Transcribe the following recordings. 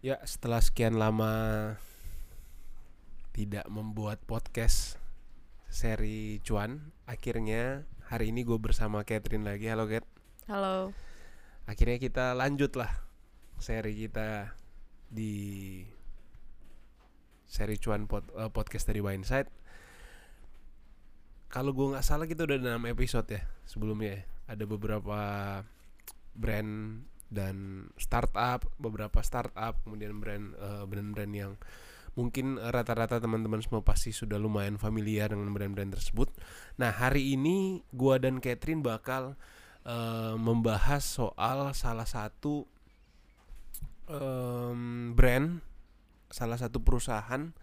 Ya, setelah sekian lama tidak membuat podcast seri cuan, akhirnya hari ini gue bersama Catherine lagi. Halo Cat. Halo. Akhirnya kita lanjut lah seri kita di seri cuan pod, eh, podcast dari Windside. Kalau gue nggak salah kita udah 6 episode ya sebelumnya. ya. Ada beberapa brand dan startup, beberapa startup, kemudian brand eh, brand-brand yang mungkin rata-rata teman-teman semua pasti sudah lumayan familiar dengan brand-brand tersebut. Nah hari ini gua dan Catherine bakal eh, membahas soal salah satu em, brand, salah satu perusahaan.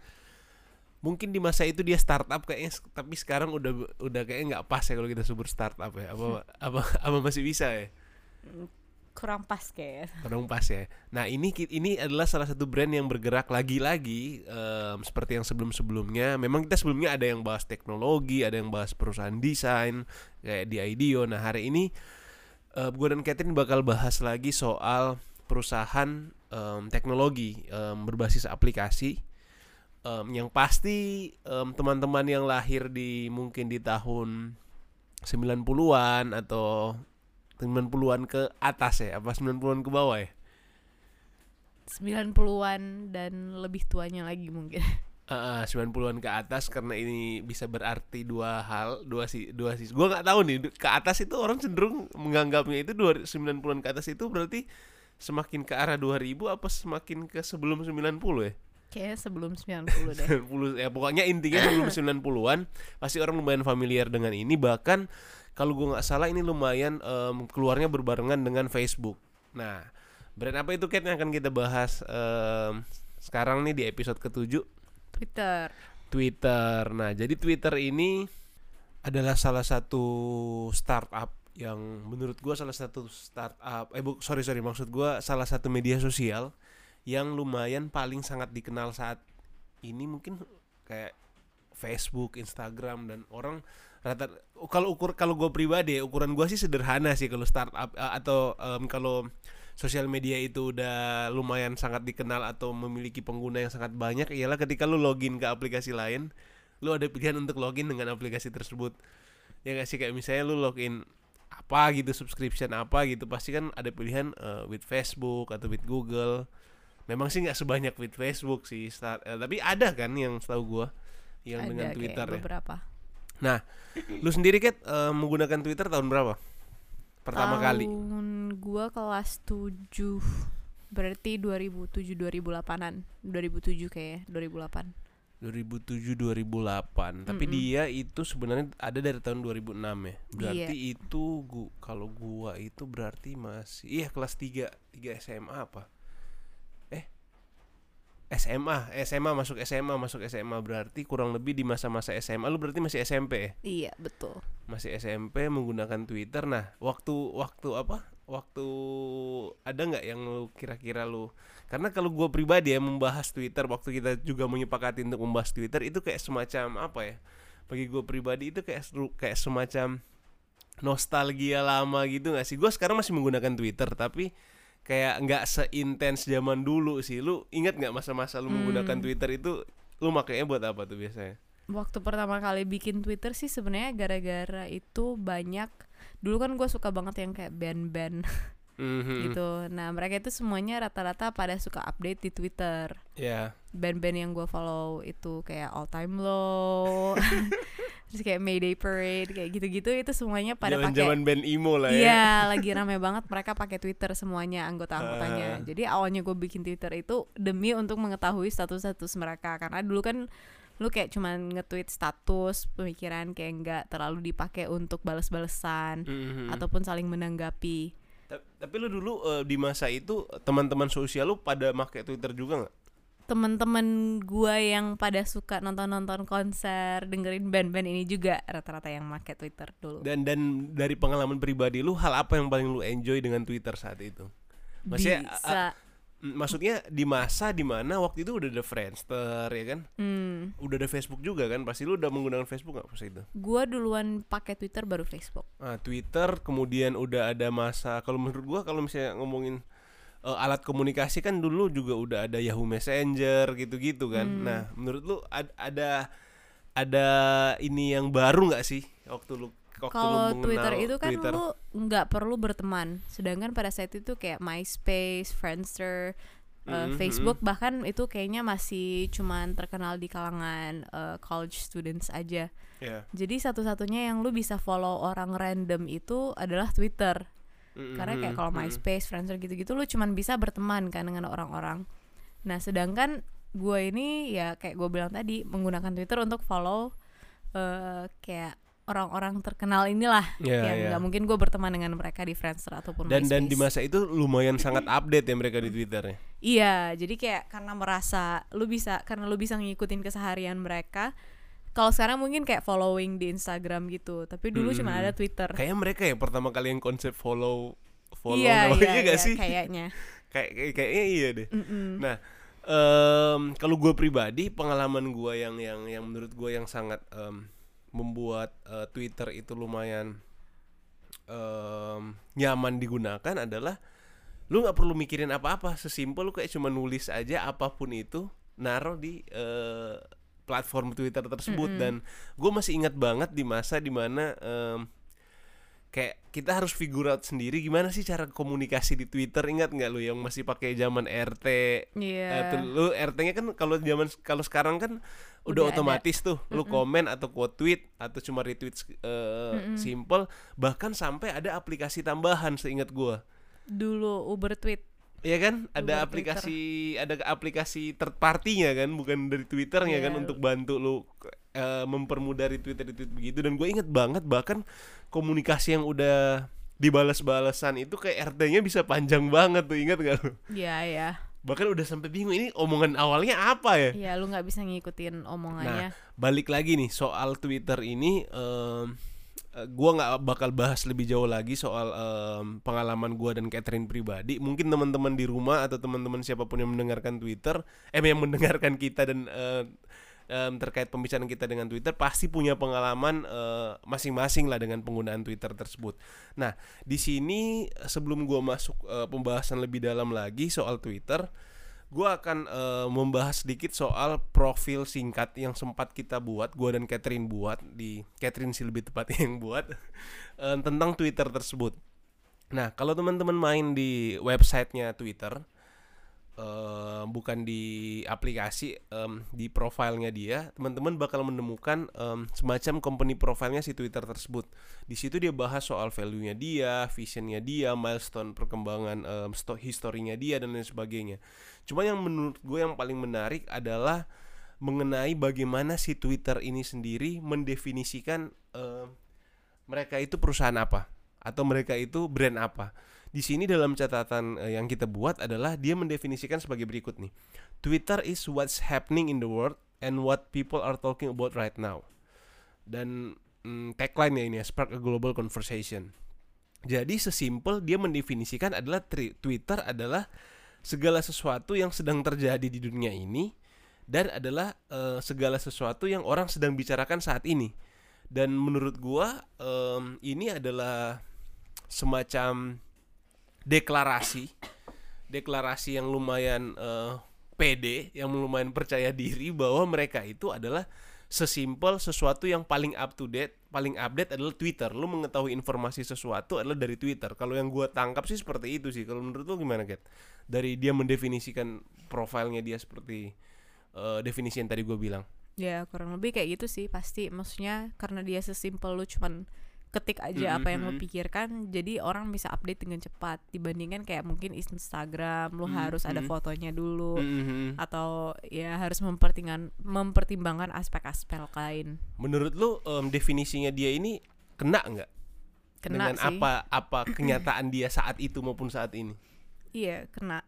Mungkin di masa itu dia startup kayaknya, tapi sekarang udah udah kayaknya nggak pas ya kalau kita sebut startup ya. Apa apa apa masih bisa ya? Kurang pas kayak. Kurang pas ya. Nah ini ini adalah salah satu brand yang bergerak lagi-lagi em, seperti yang sebelum-sebelumnya. Memang kita sebelumnya ada yang bahas teknologi, ada yang bahas perusahaan desain kayak di IDEO. Nah hari ini eh, gue dan Catherine bakal bahas lagi soal perusahaan em, teknologi em, berbasis aplikasi. Em, yang pasti em, teman-teman yang lahir di mungkin di tahun 90-an atau 90-an ke atas ya apa 90-an ke bawah ya 90-an dan lebih tuanya lagi mungkin. Ah, 90-an ke atas karena ini bisa berarti dua hal dua si dua sisi gua nggak tahu nih ke atas itu orang cenderung menganggapnya itu dua 90-an ke atas itu berarti semakin ke arah 2000 apa semakin ke sebelum 90 ya Kayaknya sebelum 90 deh. 90 ya pokoknya intinya sebelum 90-an pasti orang lumayan familiar dengan ini bahkan kalau gua nggak salah ini lumayan em, keluarnya berbarengan dengan Facebook. Nah, brand apa itu Kat yang akan kita bahas em, sekarang nih di episode ketujuh Twitter. Twitter. Nah, jadi Twitter ini adalah salah satu startup yang menurut gua salah satu startup eh bu, sorry sorry maksud gua salah satu media sosial yang lumayan paling sangat dikenal saat ini mungkin kayak Facebook, Instagram dan orang rata kalau ukur kalau gue pribadi ya, ukuran gua sih sederhana sih kalau startup eh, atau em, kalau sosial media itu udah lumayan sangat dikenal atau memiliki pengguna yang sangat banyak ialah ketika lu login ke aplikasi lain lu ada pilihan untuk login dengan aplikasi tersebut. Ya gak sih? Kayak misalnya lu login apa gitu subscription apa gitu pasti kan ada pilihan eh, with Facebook atau with Google. Memang sih nggak sebanyak with Facebook sih start, eh, tapi ada kan yang setahu gua yang Ada dengan Twitter ya. beberapa. Nah lu sendiri Kat eh, menggunakan Twitter tahun berapa pertama kali Tahun gua kelas 7 berarti 2007 2008-an. 2007 kayak 2008. 2007 2008 tapi Mm-mm. dia itu sebenarnya ada dari tahun 2006 ya berarti Iya. itu gua kalau gua itu berarti masih iya kelas 3 3 SMA apa SMA SMA masuk SMA masuk SMA berarti kurang lebih di masa-masa SMA lu berarti masih SMP ya? Iya, betul. masih SMP menggunakan Twitter. Nah waktu waktu apa? Waktu ada nggak yang lu kira-kira lu? Karena kalau gua pribadi ya membahas Twitter waktu kita juga menyepakati untuk membahas Twitter itu kayak semacam apa ya? Bagi gue pribadi itu kayak seru- kayak semacam nostalgia lama gitu nggak sih? Gue sekarang masih menggunakan Twitter tapi kayak nggak seintens zaman dulu sih lu ingat nggak masa-masa lu menggunakan Hmm. Twitter itu lu makainya buat apa tuh biasanya Waktu pertama kali bikin Twitter sih sebenarnya gara-gara itu banyak dulu kan gue suka banget yang kayak band-band Mhm. gitu. Nah mereka itu semuanya rata-rata pada suka update di Twitter. ya Band-band yang gue follow itu kayak All Time Low, terus kayak Mayday Parade kayak gitu-gitu itu semuanya pada pakai. zaman-zaman band emo lah ya Iya, lagi rame banget mereka pakai Twitter semuanya anggota-anggotanya. Ah. Jadi awalnya gue bikin Twitter itu demi untuk mengetahui status-status mereka karena dulu kan lu kayak cuman nge-tweet status pemikiran kayak nggak terlalu dipakai untuk balas-balesan Mhm. ataupun saling menanggapi. Ta- Tapi lu dulu eh, di masa itu teman-teman sosial lu pada make Twitter juga nggak? Temen-temen gua yang pada suka nonton-nonton konser, dengerin band-band ini juga rata-rata yang make Twitter dulu. Dan dan dari pengalaman pribadi lu hal apa yang paling lu enjoy dengan Twitter saat itu? Maksudnya Bisa Mm, maksudnya di masa di mana waktu itu udah ada Friendster ya kan Hmm, udah ada Facebook juga kan pasti lu udah menggunakan Facebook nggak pas itu gua duluan pakai Twitter baru Facebook. nah Twitter kemudian udah ada masa kalau menurut gua kalau misalnya ngomongin eh, alat komunikasi kan dulu juga udah ada Yahoo Messenger gitu-gitu kan. Hmm. Nah, menurut lu ad- ada ada ini yang baru nggak sih waktu lu waktu Kalau Twitter itu kan Twitter? lu nggak perlu berteman. Sedangkan pada saat itu kayak MySpace, Friendster, uh, Mhm, Facebook bahkan itu kayaknya masih cuman terkenal di kalangan uh, college students aja. Ya. Jadi satu-satunya yang lu bisa follow orang random itu adalah Twitter. Karena kayak kalau. MySpace, Friendster gitu-gitu lu cuman bisa berteman kan dengan orang-orang. Nah, sedangkan gue ini ya kayak gue bilang tadi menggunakan Twitter untuk follow eh kayak orang-orang terkenal inilah Ya, yang ya. nggak mungkin gue berteman dengan mereka di Friendster ataupun dan dan di MySpace. masa itu lumayan sangat update ya mereka di Twitternya. Iya, jadi kayak karena merasa lu bisa karena lu bisa ngikutin keseharian mereka. Kalau sekarang mungkin kayak following di Instagram gitu, tapi dulu cuma Hmm. ada Twitter. Kayaknya mereka ya pertama kali yang konsep follow follow iya, namanya iya, gak iya, sih? kayaknya. Kayak kayak- kayaknya iya deh. Mm-mm. Nah, em, kalau gue pribadi pengalaman gue yang yang yang menurut gue yang sangat em, membuat eh, Twitter itu lumayan em, nyaman digunakan adalah lu nggak perlu mikirin apa-apa, sesimpel lu kayak cuma nulis aja apa pun itu, naruh di eh, platform Twitter tersebut Mm-mm. dan gue masih ingat banget di masa di mana em, kayak kita harus figure out sendiri gimana sih cara komunikasi di Twitter ingat nggak lu yang masih pakai zaman RT Iya. Eh, tuh, lu RT-nya kan kalau zaman kalau sekarang kan udah, Udah ada. otomatis tuh lu komen atau quote tweet atau cuma retweet eh, Mm-mm. simple bahkan sampai ada aplikasi tambahan seingat gua Dulu Uber tweet. Iya kan ada Uber aplikasi ada aplikasi third party-nya kan bukan dari Twitternya kan Iya. untuk bantu lu eh, mempermudah retweet retweet begitu dan gue inget banget bahkan komunikasi yang udah dibalas-balasan itu kayak RT-nya bisa panjang banget tuh ingat gak lu Iya, ya. bahkan udah sampai bingung ini omongan awalnya apa ya Iya, lu nggak bisa ngikutin omongannya. balik lagi nih soal Twitter ini eh, gua nggak bakal bahas lebih jauh lagi soal em, pengalaman gua dan Catherine pribadi mungkin teman-teman di rumah atau teman-teman siapa pun yang mendengarkan Twitter eh yang mendengarkan kita dan eh, em, terkait pembicaraan kita dengan Twitter pasti punya pengalaman eh, masing-masing lah dengan penggunaan Twitter tersebut. Nah, di sini sebelum gua masuk eh, pembahasan lebih dalam lagi soal Twitter, gua akan eh, membahas sedikit soal profil singkat yang sempat kita buat, gua dan Catherine buat di Catherine sih lebih tepatnya yang buat eh, tentang Twitter tersebut. Nah, kalau teman-teman main di websitenya Twitter, eh, bukan di aplikasi, em, di profilnya dia, teman-teman bakal menemukan em, semacam company profilnya si Twitter tersebut. Di situ dia bahas soal value-nya dia, visionnya dia, milestone perkembangan em, sto- historinya dia dan lain sebagainya. Cuma yang menurut gue yang paling menarik adalah mengenai bagaimana si Twitter ini sendiri mendefinisikan em, mereka itu perusahaan apa atau mereka itu brand apa. Di sini dalam catatan eh, yang kita buat adalah dia mendefinisikan sebagai berikut nih. Twitter is what's happening in the world and what people are talking about right now. Dan mm, tagline ya ini ya, spark a global conversation. Jadi sesimpel dia mendefinisikan adalah Twitter adalah segala sesuatu yang sedang terjadi di dunia ini dan adalah eh, segala sesuatu yang orang sedang bicarakan saat ini. Dan menurut gua em, ini adalah semacam deklarasi deklarasi yang lumayan eh, pede yang lumayan percaya diri bahwa mereka itu adalah sesimpel sesuatu yang paling up to date paling update adalah Twitter. Lu mengetahui informasi sesuatu adalah dari Twitter. Kalau yang gua tangkap sih seperti itu sih. Kalau menurut lu gimana Kat? dari dia mendefinisikan profilnya dia seperti eh, definisi yang tadi gue bilang. Ya kurang lebih kayak gitu sih. Pasti maksudnya karena dia sesimpel lu cuman ketik aja Mm-mm, apa yang mm-mm. pikirkan jadi orang bisa update dengan cepat dibandingkan kayak mungkin Instagram lu Mm, harus ada fotonya dulu Mhm. atau ya harus mempertimbangkan mempertimbangkan aspek-aspek lain. Menurut lu em, definisinya dia ini kena nggak? Kena dengan sih. apa apa kenyataan dia saat itu maupun saat ini? Iya kena.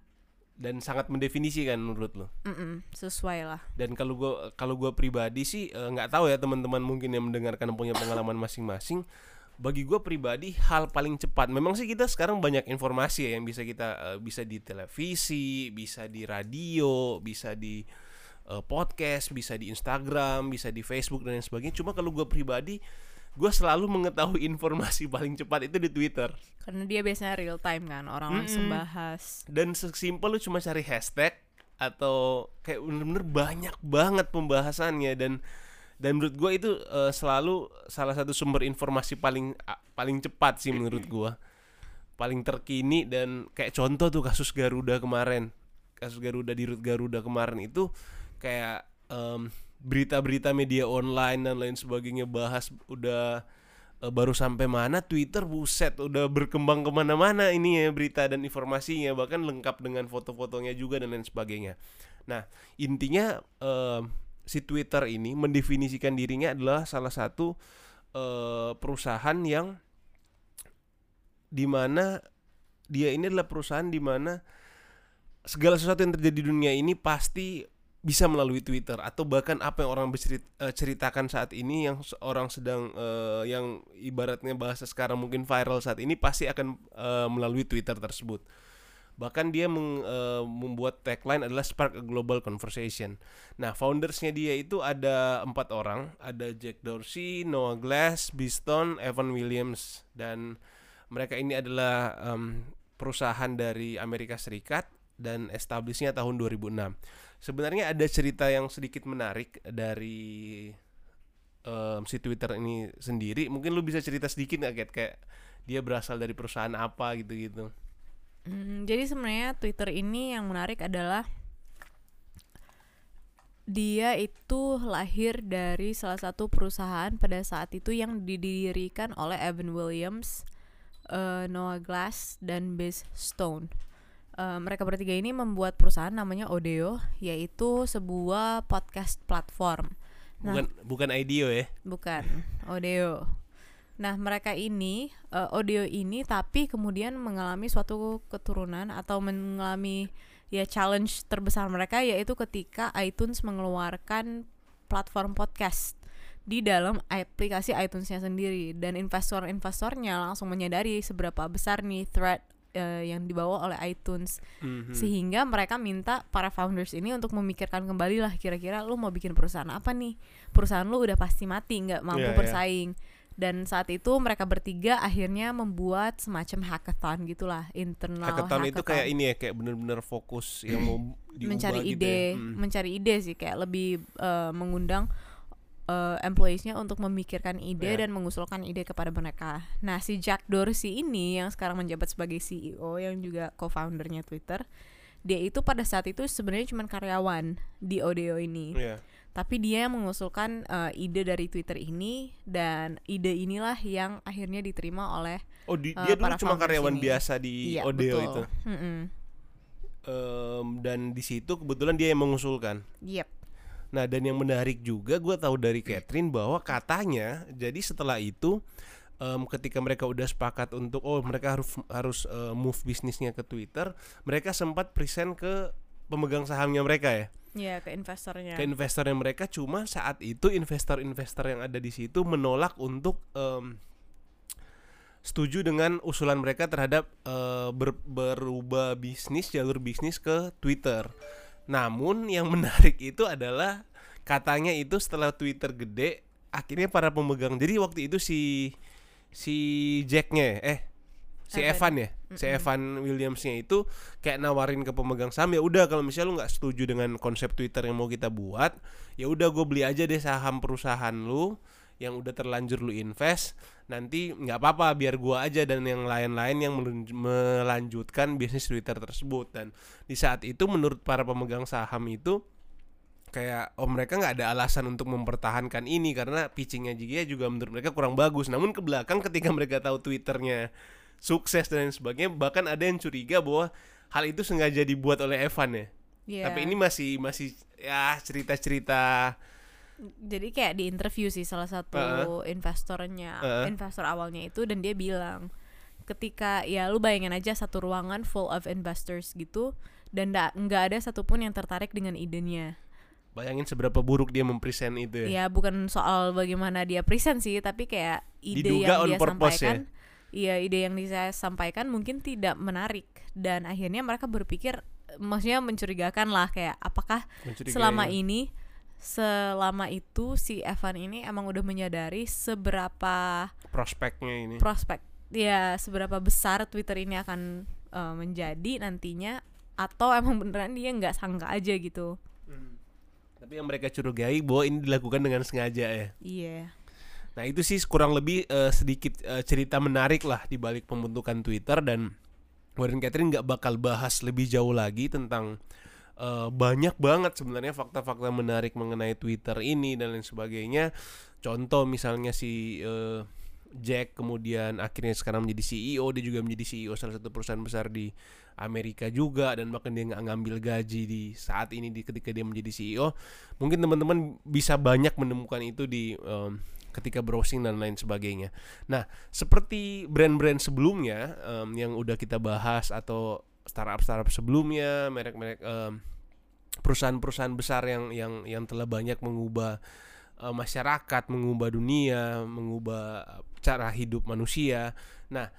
Dan sangat mendefinisikan menurut lo? Mm-mm, sesuai lah. Dan kalau gua kalau gua pribadi sih eh, nggak tahu ya teman-teman mungkin yang mendengarkan punya pengalaman masing-masing bagi gua pribadi hal paling cepat. Memang sih kita sekarang banyak informasi ya yang bisa kita eh, bisa di televisi bisa di radio bisa di eh, podcast bisa di Instagram bisa di Facebook dan lain sebagainya. Cuma kalau gua pribadi gue selalu mengetahui informasi paling cepat itu di Twitter. Karena dia biasanya real time kan orang langsung Mm-mm. bahas dan sesimpel lu cuma cari hashtag atau kayak bener-bener banyak banget pembahasannya dan dan menurut gue itu eh, selalu salah satu sumber informasi paling a- paling cepat sih menurut gue paling terkini dan kayak contoh tuh kasus Garuda kemarin kasus Garuda di Rut Garuda kemarin itu kayak em, berita-berita media online dan lain sebagainya bahas udah eh, baru sampai mana Twitter buset udah berkembang ke mana-mana ini ya berita dan informasinya bahkan lengkap dengan foto-fotonya juga dan lain sebagainya. Nah intinya em, si Twitter ini mendefinisikan dirinya adalah salah satu eh, perusahaan yang di mana dia ini adalah perusahaan di mana segala sesuatu yang terjadi di dunia ini pasti bisa melalui Twitter atau bahkan apa yang orang eh, ceritakan saat ini yang orang sedang eh, yang ibaratnya bahasa sekarang mungkin viral saat ini pasti akan eh, melalui Twitter tersebut. Bahkan dia meng- eh, membuat tagline adalah spark a global conversation. Nah, foundersnya dia itu ada empat orang, ada Jack Dorsey, Noah Glass, Biston, Evan Williams, dan mereka ini adalah em, perusahaan dari Amerika Serikat dan establishnya tahun 2006. Sebenarnya ada cerita yang sedikit menarik dari em, si Twitter ini sendiri. Mungkin lu bisa cerita sedikit nggak kayak dia berasal dari perusahaan apa gitu-gitu. Hmm, jadi sebenarnya Twitter ini yang menarik adalah dia itu lahir dari salah satu perusahaan pada saat itu yang didirikan oleh Evan Williams, eh, Noah Glass, dan Biz Stone. Eh, mereka bertiga ini membuat perusahaan namanya Odeo, yaitu sebuah podcast platform. Nah. Bukan bukan IDEO ya. Bukan, Odeo. Nah, mereka ini eh, Odeo ini tapi kemudian mengalami suatu keturunan atau mengalami ya challenge terbesar mereka yaitu ketika iTunes mengeluarkan platform podcast di dalam aplikasi iTunes-nya sendiri dan investor-investornya langsung menyadari seberapa besar nih threat eh, yang dibawa oleh iTunes Mhm. sehingga mereka minta para founders ini untuk memikirkan kembali lah kira-kira lu mau bikin perusahaan apa nih perusahaan lu udah pasti mati nggak mampu Iya, iya. bersaing dan saat itu mereka bertiga akhirnya membuat semacam hackathon gitulah internal Hackathon itu kayak ini ya kayak bener-bener fokus yang mau mencari gitu ide ya. Hmm. mencari ide sih kayak lebih eh, mengundang eh, employees-nya untuk memikirkan ide Ya. dan mengusulkan ide kepada mereka. Nah, si Jack Dorsey ini yang sekarang menjabat sebagai CEO yang juga co-foundernya Twitter, dia itu pada saat itu sebenarnya cuma karyawan di Odeo ini. Iya. Tapi dia yang mengusulkan eh, ide dari Twitter ini dan ide inilah yang akhirnya diterima oleh Oh, di- Eh, dia dulu para cuma karyawan ini. biasa di iya Odeo betul. itu. Em, dan di situ kebetulan dia yang mengusulkan. Yep. Nah, dan yang menarik juga gue tahu dari Catherine bahwa katanya jadi setelah itu em, ketika mereka udah sepakat untuk oh mereka harus harus eh, move bisnisnya ke Twitter, mereka sempat present ke pemegang sahamnya mereka ya. Ya ke investornya. ke investor yang mereka cuma saat itu investor-investor yang ada di situ menolak untuk em, setuju dengan usulan mereka terhadap eh, ber- berubah bisnis jalur bisnis ke Twitter. Namun yang menarik itu adalah katanya itu setelah Twitter gede akhirnya para pemegang jadi waktu itu si si Jacknya eh si Evan. Evan ya? Si Evan Williamsnya itu kayak nawarin ke pemegang saham ya udah kalau misalnya lu nggak setuju dengan konsep Twitter yang mau kita buat ya udah gue beli aja deh saham perusahaan lu yang udah terlanjur lu invest. Nanti nggak apa-apa biar gua aja dan yang lain-lain yang melanjutkan bisnis Twitter tersebut. Dan di saat itu menurut para pemegang saham itu kayak oh mereka nggak ada alasan untuk mempertahankan ini karena pitchingnya juga juga menurut mereka kurang bagus. Namun ke belakang ketika mereka tahu twitternya sukses dan lain sebagainya bahkan ada yang curiga bahwa hal itu sengaja dibuat oleh Evan ya Iya. tapi ini masih masih ya cerita-cerita jadi kayak di interview sih salah satu investornya Uh-uh. investor awalnya itu dan dia bilang ketika ya lu bayangin aja satu ruangan full of investors gitu dan nggak ada satupun yang tertarik dengan idenya bayangin seberapa buruk dia mempresent itu ya ya bukan soal bagaimana dia present sih tapi kayak ide Diduga yang dia purpose ya? Iya ide yang dia sampaikan mungkin tidak menarik dan akhirnya mereka berpikir maksudnya mencurigakan lah kayak apakah selama ini selama itu si Evan ini emang udah menyadari seberapa prospeknya ini. Prospek ya seberapa besar Twitter ini akan uh, menjadi nantinya atau emang beneran dia nggak sangka aja gitu. Hmm. tapi yang mereka curigai bahwa ini dilakukan dengan sengaja ya? Iya Nah itu sih kurang lebih eh, sedikit eh, cerita menarik lah di balik pembentukan Twitter dan Warren Catherine nggak bakal bahas lebih jauh lagi tentang eh, banyak banget sebenarnya fakta-fakta menarik mengenai Twitter ini dan lain sebagainya. Contoh misalnya si eh, Jack kemudian akhirnya sekarang menjadi CEO, dia juga menjadi CEO salah satu perusahaan besar di Amerika juga dan bahkan dia nggak ngambil gaji di saat ini di ketika dia menjadi CEO. Mungkin teman-teman bisa banyak menemukan itu di em, ketika browsing dan lain sebagainya. Nah, seperti brand-brand sebelumnya em, yang udah kita bahas atau startup-startup sebelumnya, merek-merek em, perusahaan-perusahaan besar yang yang yang telah banyak mengubah eh, masyarakat, mengubah dunia, mengubah cara hidup manusia. Nah,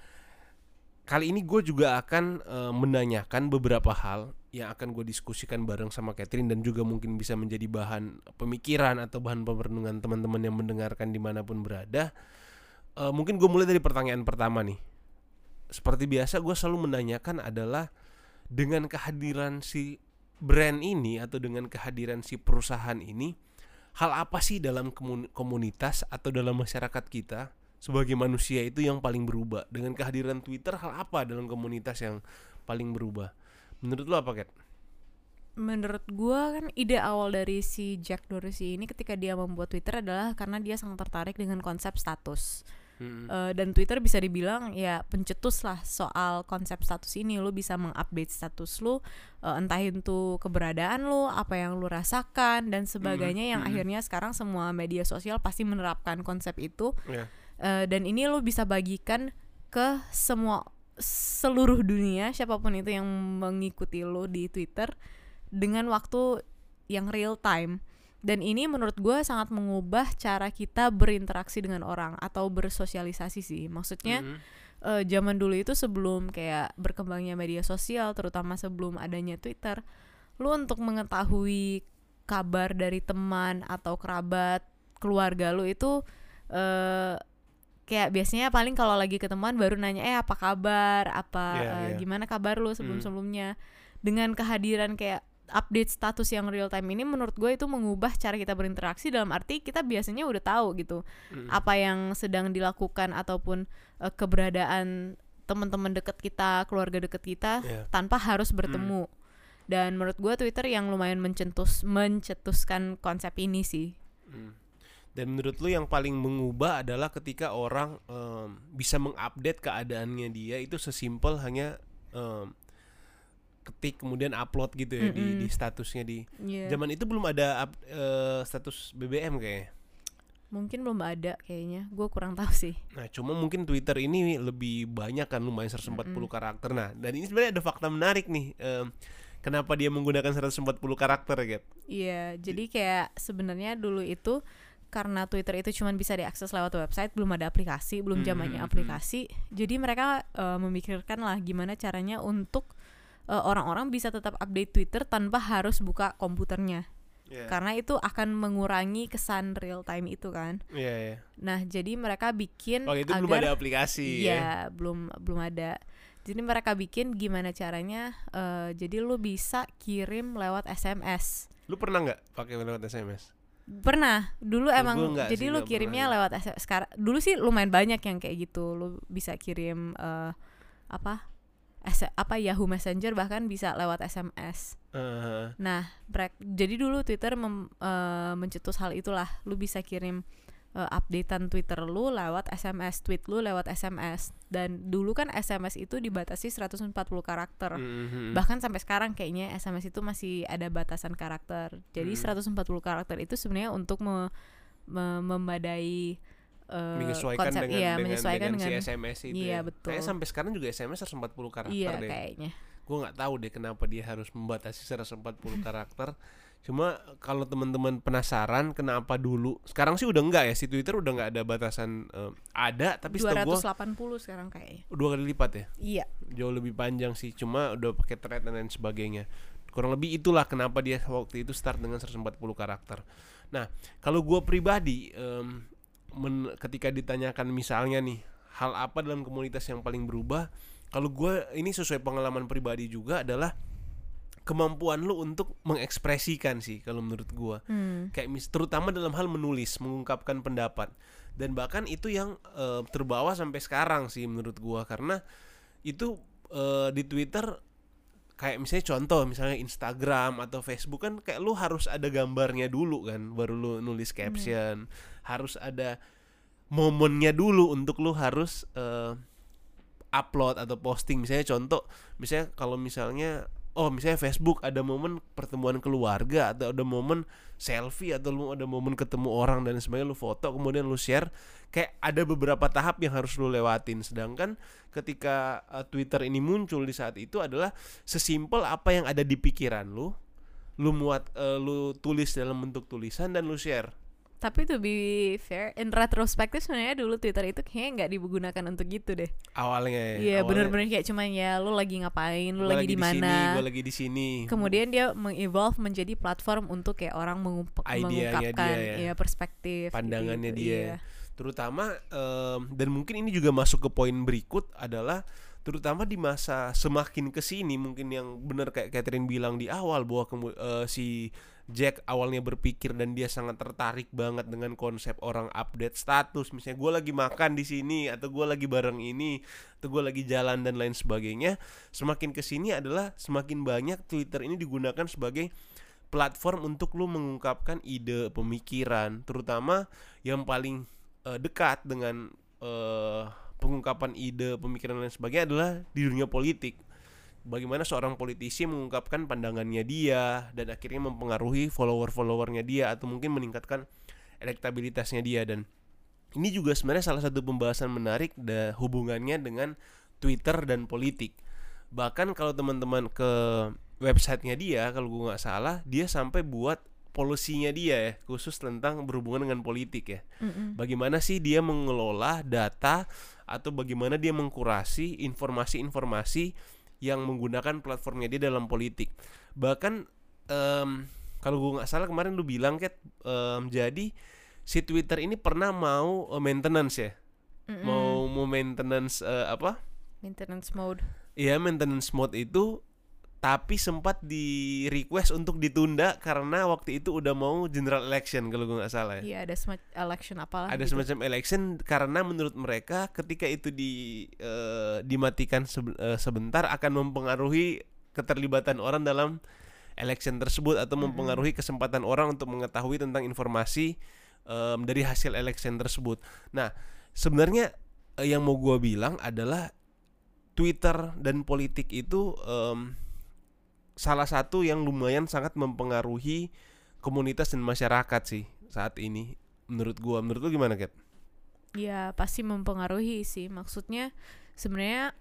kali ini gue juga akan eh, menanyakan beberapa hal yang akan gue diskusikan bareng sama Catherine dan juga mungkin bisa menjadi bahan pemikiran atau bahan perenungan teman-teman yang mendengarkan di mana pun berada. Eh, mungkin gue mulai dari pertanyaan pertama nih. Seperti biasa gue selalu menanyakan adalah dengan kehadiran si brand ini atau dengan kehadiran si perusahaan ini, hal apa sih dalam komun- komunitas atau dalam masyarakat kita sebagai manusia itu yang paling berubah? Dengan kehadiran Twitter, hal apa dalam komunitas yang paling berubah? Menurut lo apa, Kat? menurut gua kan ide awal dari si Jack Dorsey ini ketika dia membuat Twitter adalah karena dia sangat tertarik dengan konsep status Hmm. Eh, dan Twitter bisa dibilang ya pencetus lah soal konsep status ini lu bisa mengupdate status lu eh, entah itu keberadaan lu apa yang lu rasakan dan sebagainya yang mhm. akhirnya sekarang semua media sosial pasti menerapkan konsep itu Ya. Eh, dan ini lu bisa bagikan ke semua seluruh dunia siapa pun itu yang mengikuti lu di Twitter dengan waktu yang real time dan ini menurut gue sangat mengubah cara kita berinteraksi dengan orang atau bersosialisasi sih maksudnya Mhm. eh, zaman dulu itu sebelum kayak berkembangnya media sosial terutama sebelum adanya Twitter lu untuk mengetahui kabar dari teman atau kerabat keluarga lu itu eh kayak biasanya paling kalau lagi ketemuan baru nanya eh apa kabar apa Iya, eh, iya. gimana kabar lu sebelum sebelumnya dengan kehadiran kayak update status yang real time ini menurut gue itu mengubah cara kita berinteraksi dalam arti kita biasanya udah tahu gitu Mhm. apa yang sedang dilakukan ataupun eh, keberadaan teman-teman dekat kita, keluarga dekat kita Iya. tanpa harus bertemu. Dan menurut gua Twitter yang lumayan mencetus mencetuskan konsep ini sih. Hmm. Dan menurut lu yang paling mengubah adalah ketika orang em, bisa mengupdate keadaannya dia itu sesimpel hanya em, ketik kemudian upload gitu ya di, Mm-mm. di statusnya di Iya. zaman itu belum ada up- eh, status BBM kayaknya. Mungkin belum ada kayaknya. Gue kurang tahu sih. Nah, cuma mungkin Twitter ini lebih banyak kan lumayan 140 karakter. Nah, dan ini sebenarnya ada fakta menarik nih. em, kenapa dia menggunakan 140 karakter Gat? Iya, jadi kayak sebenarnya dulu itu karena Twitter itu cuma bisa diakses lewat website, belum ada aplikasi, belum Hmm, zamannya hmm, aplikasi. Jadi mereka eh, memikirkan lah gimana caranya untuk eh, orang-orang bisa tetap update Twitter tanpa harus buka komputernya. Iya. Karena itu akan mengurangi kesan real time itu kan. Iya, iya. Nah, jadi mereka bikin Oh, itu agar belum ada aplikasi ya. Iya, belum belum ada. Jadi mereka bikin gimana caranya eh, jadi lu bisa kirim lewat SMS. Lu pernah nggak pakai lewat SMS? Pernah, dulu emang jadi sih, lu kirimnya pernah. lewat SMS. Sekarang dulu sih lumayan banyak yang kayak gitu. Lu bisa kirim eh, apa? S apa Yahoo Messenger bahkan bisa lewat SMS. Eh, Nah, brek- jadi dulu Twitter mem- eh, mencetus hal itulah. Lu bisa kirim eh, updatean Twitter lu lewat SMS, tweet lu lewat SMS. Dan dulu kan SMS itu dibatasi 140 karakter. mhm. Bahkan sampai sekarang kayaknya SMS itu masih ada batasan karakter. Jadi Hmm. 140 karakter itu sebenarnya untuk me- me- membadai eh, menyesuaikan konsep dengan, iya, dengan, menyesuaikan dengan dengan, si SMS itu Iya, ya. betul. Kayaknya sampai sekarang juga SMS 140 karakter iya deh. kayaknya. Gue nggak tahu deh kenapa dia harus membatasi 140 karakter. Cuma kalau teman-teman penasaran kenapa dulu, sekarang sih udah enggak ya si Twitter udah nggak ada batasan eh, ada, tapi setahu gue 280 sekarang kayaknya. dua kali lipat ya, Iya. jauh lebih panjang sih. Cuma udah pakai thread dan lain sebagainya. Kurang lebih itulah kenapa dia waktu itu start dengan 140 karakter. Nah, kalau gue pribadi em, men- ketika ditanyakan misalnya nih hal apa dalam komunitas yang paling berubah, kalau gue ini sesuai pengalaman pribadi juga adalah kemampuan lu untuk mengekspresikan sih kalau menurut gue. Hmm. Kayak mis terutama dalam hal menulis, mengungkapkan pendapat. Dan bahkan itu yang eh, terbawa sampai sekarang sih menurut gua karena itu eh, di Twitter kayak misalnya contoh misalnya Instagram atau Facebook kan kayak lu harus ada gambarnya dulu kan baru lu nulis caption harus ada momennya dulu untuk lu harus eh, upload atau posting misalnya contoh misalnya kalau misalnya oh misalnya Facebook ada momen pertemuan keluarga atau ada momen selfie atau lu ada momen ketemu orang dan sebagainya lu foto kemudian lu share kayak ada beberapa tahap yang harus lu lewatin. Sedangkan ketika uh, Twitter ini muncul di saat itu adalah sesimpel apa yang ada di pikiran lu lu muat uh, lu tulis dalam bentuk tulisan dan lu share Tapi to be fair, in retrospektif sebenarnya dulu Twitter itu kayaknya nggak digunakan untuk gitu deh. awalnya Iya, awalnya, bener-bener kayak cuman ya lu lagi ngapain, lu lagi di mana. gua lagi di sini Kemudian dia mengevolve menjadi platform untuk kayak orang mengump- Idenya mengungkapkan dia ya. ya perspektif Pandangannya gitu, dia. iya. terutama em, dan mungkin ini juga masuk ke poin berikut adalah terutama di masa semakin ke sini mungkin yang benar kayak Catherine bilang di awal bahwa eh, si Jack awalnya berpikir dan dia sangat tertarik banget dengan konsep orang update status. Misalnya gue lagi makan di sini atau gue lagi bareng ini atau gue lagi jalan dan lain sebagainya semakin ke sini adalah semakin banyak Twitter ini digunakan sebagai platform untuk lu mengungkapkan ide pemikiran terutama yang paling eh, dekat dengan eh, pengungkapan ide pemikiran dan lain sebagainya adalah di dunia politik bagaimana seorang politisi mengungkapkan pandangannya dia dan akhirnya mempengaruhi follower-followernya dia atau mungkin meningkatkan elektabilitasnya dia. Dan ini juga sebenarnya salah satu pembahasan menarik da, hubungannya dengan Twitter dan politik. Bahkan kalau teman-teman ke websitenya dia kalau gue nggak salah dia sampai buat polisinya dia ya khusus tentang berhubungan dengan politik ya. Mm-mm. bagaimana sih dia mengelola data atau bagaimana dia mengkurasi informasi-informasi yang menggunakan platformnya dia dalam politik bahkan em, kalau gue nggak salah kemarin lu bilang Kat em, jadi si Twitter ini pernah mau eh, maintenance ya Mm-mm. mau mau maintenance eh, apa maintenance mode. Iya maintenance mode itu tapi sempat di request untuk ditunda karena waktu itu udah mau general election kalau gue nggak salah ya. Iya, ada semacam election apalah Ada gitu. semacam election karena menurut mereka ketika itu di eh, dimatikan sebe- eh, sebentar akan mempengaruhi keterlibatan orang dalam election tersebut atau mempengaruhi kesempatan orang untuk mengetahui tentang informasi em, dari hasil election tersebut. Nah, sebenarnya eh, yang mau gue bilang adalah Twitter dan politik itu em, salah satu yang lumayan sangat mempengaruhi komunitas dan masyarakat sih saat ini menurut gua menurut lu gimana Kat? Ya pasti mempengaruhi sih. Maksudnya sebenarnya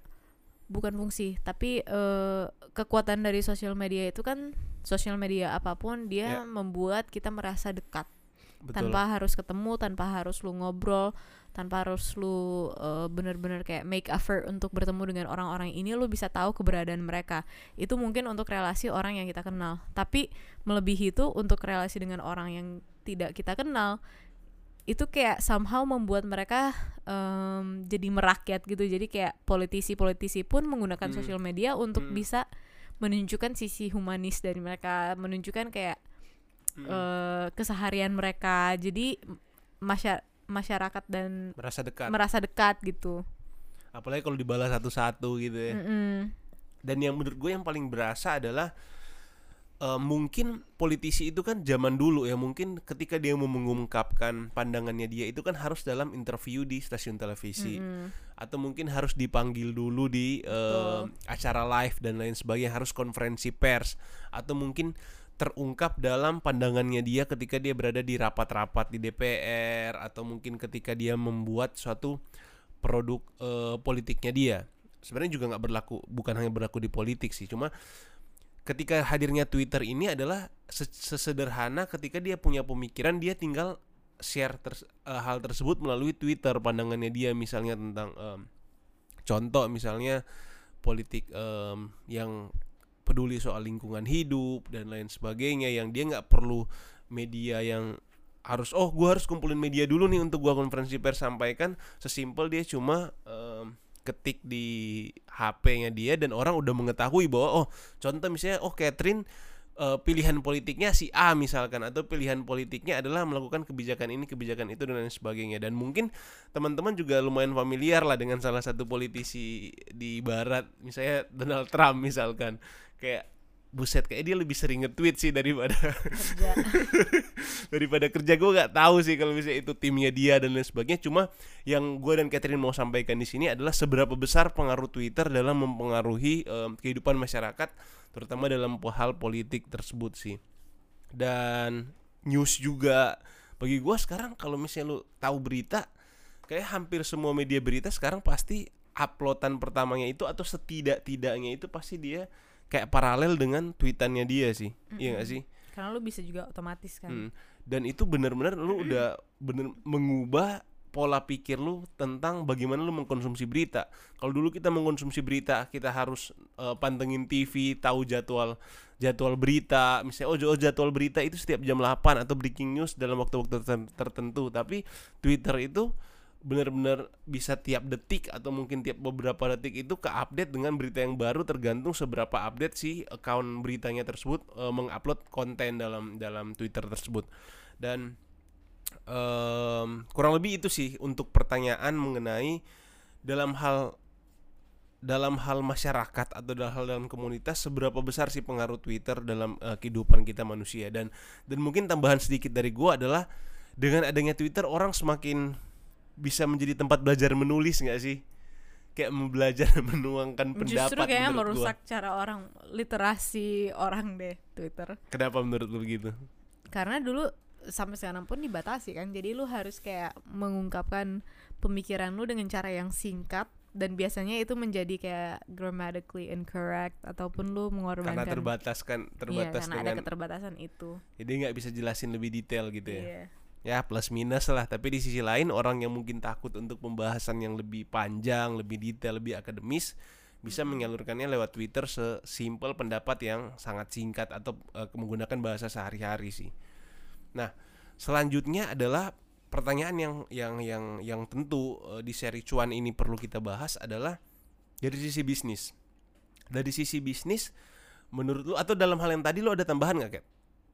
bukan fungsi, tapi eh, kekuatan dari sosial media itu kan sosial media apa pun dia Ya. membuat kita merasa dekat Betul. tanpa harus ketemu, tanpa harus lu ngobrol, tanpa harus lu eh, bener-bener kayak make effort untuk bertemu dengan orang-orang ini, lu bisa tahu keberadaan mereka. Itu mungkin untuk relasi orang yang kita kenal. Tapi melebihi itu untuk relasi dengan orang yang tidak kita kenal itu kayak somehow membuat mereka em, jadi merakyat gitu jadi kayak politisi-politisi pun menggunakan Hmm. sosial media untuk Hmm. bisa menunjukkan sisi humanis dari mereka menunjukkan kayak Mm. eh, keseharian mereka jadi masya- masyarakat dan merasa dekat. merasa dekat gitu Apalagi kalau dibalas satu-satu gitu ya. Mm-mm. Dan yang menurut gue yang paling berasa adalah eh, mungkin politisi itu kan zaman dulu ya mungkin ketika dia mau mengungkapkan pandangannya dia itu kan harus dalam interview di stasiun televisi Mm-mm. atau mungkin harus dipanggil dulu di eh, Betul. acara live dan lain sebagainya harus konferensi pers atau mungkin terungkap dalam pandangannya dia ketika dia berada di rapat-rapat di DPR atau mungkin ketika dia membuat suatu produk eh, politiknya dia. Sebenarnya juga nggak berlaku bukan hanya berlaku di politik sih cuma ketika hadirnya Twitter ini adalah se- sesederhana ketika dia punya pemikiran dia tinggal share ters- eh, hal tersebut melalui Twitter. Pandangannya dia misalnya tentang em, contoh misalnya politik em, yang peduli soal lingkungan hidup dan lain sebagainya yang dia nggak perlu media yang harus oh gue harus kumpulin media dulu nih untuk gua konferensi pers sampaikan. Sesimpel dia cuma em, ketik di HP-nya dia dan orang udah mengetahui bahwa oh contoh misalnya oh Catherine eh, pilihan politiknya si A misalkan atau pilihan politiknya adalah melakukan kebijakan ini kebijakan itu dan lain sebagainya. Dan mungkin teman-teman juga lumayan familiar lah dengan salah satu politisi di barat misalnya Donald Trump misalkan kayak buset kayak dia lebih sering nge-tweet sih daripada kerja. daripada kerja. Gue nggak tahu sih kalau misalnya itu timnya dia dan lain sebagainya. Cuma yang gue dan Catherine mau sampaikan di sini adalah seberapa besar pengaruh Twitter dalam mempengaruhi em, kehidupan masyarakat terutama dalam hal politik tersebut sih. Dan news juga. Bagi gue sekarang kalau misalnya lu tahu berita kayak hampir semua media berita sekarang pasti uploadan pertamanya itu atau setidak-tidaknya itu pasti dia kayak paralel dengan tweetannya dia sih iya gak sih karena lu bisa juga otomatis kan Hmm. Dan itu benar-benar lu udah bener mengubah pola pikir lu tentang bagaimana lu mengkonsumsi berita. Kalau dulu kita mengkonsumsi berita, kita harus eh, pantengin TV, tahu jadwal jadwal berita, misalnya oh, oh jadwal berita itu setiap jam 8 atau breaking news dalam waktu-waktu terten- tertentu. Tapi Twitter itu benar-benar bisa tiap detik atau mungkin tiap beberapa detik itu ke update dengan berita yang baru tergantung seberapa update si account beritanya tersebut eh, mengupload konten dalam dalam Twitter tersebut. Dan em, kurang lebih itu sih untuk pertanyaan mengenai dalam hal dalam hal masyarakat atau dalam hal dalam komunitas seberapa besar sih pengaruh Twitter dalam eh, kehidupan kita manusia. Dan dan mungkin tambahan sedikit dari gua adalah dengan adanya Twitter orang semakin bisa menjadi tempat belajar menulis nggak sih? Kayak belajar menuangkan pendapat justru kayaknya menurut gua. merusak cara orang literasi orang deh Twitter. Kenapa menurut lu begitu? Karena dulu sampai sekarang pun dibatasi kan. Jadi lu harus kayak mengungkapkan pemikiran lu dengan cara yang singkat dan biasanya itu menjadi kayak grammatically incorrect ataupun lu karena mengorbankan terbataskan iya, terbatas karena ada dengan keterbatasan itu. Jadi nggak bisa jelasin lebih detail gitu ya? Iya. Ya plus minus lah. Tapi di sisi lain orang yang mungkin takut untuk pembahasan yang lebih panjang lebih detail lebih akademis bisa menyalurkannya lewat Twitter sesimpel pendapat yang sangat singkat atau eh, menggunakan bahasa sehari-hari sih. Nah selanjutnya adalah pertanyaan yang yang yang yang tentu eh, di seri cuan ini perlu kita bahas adalah dari sisi bisnis. Dari sisi bisnis menurut lu atau dalam hal yang tadi lu ada tambahan nggak Kat?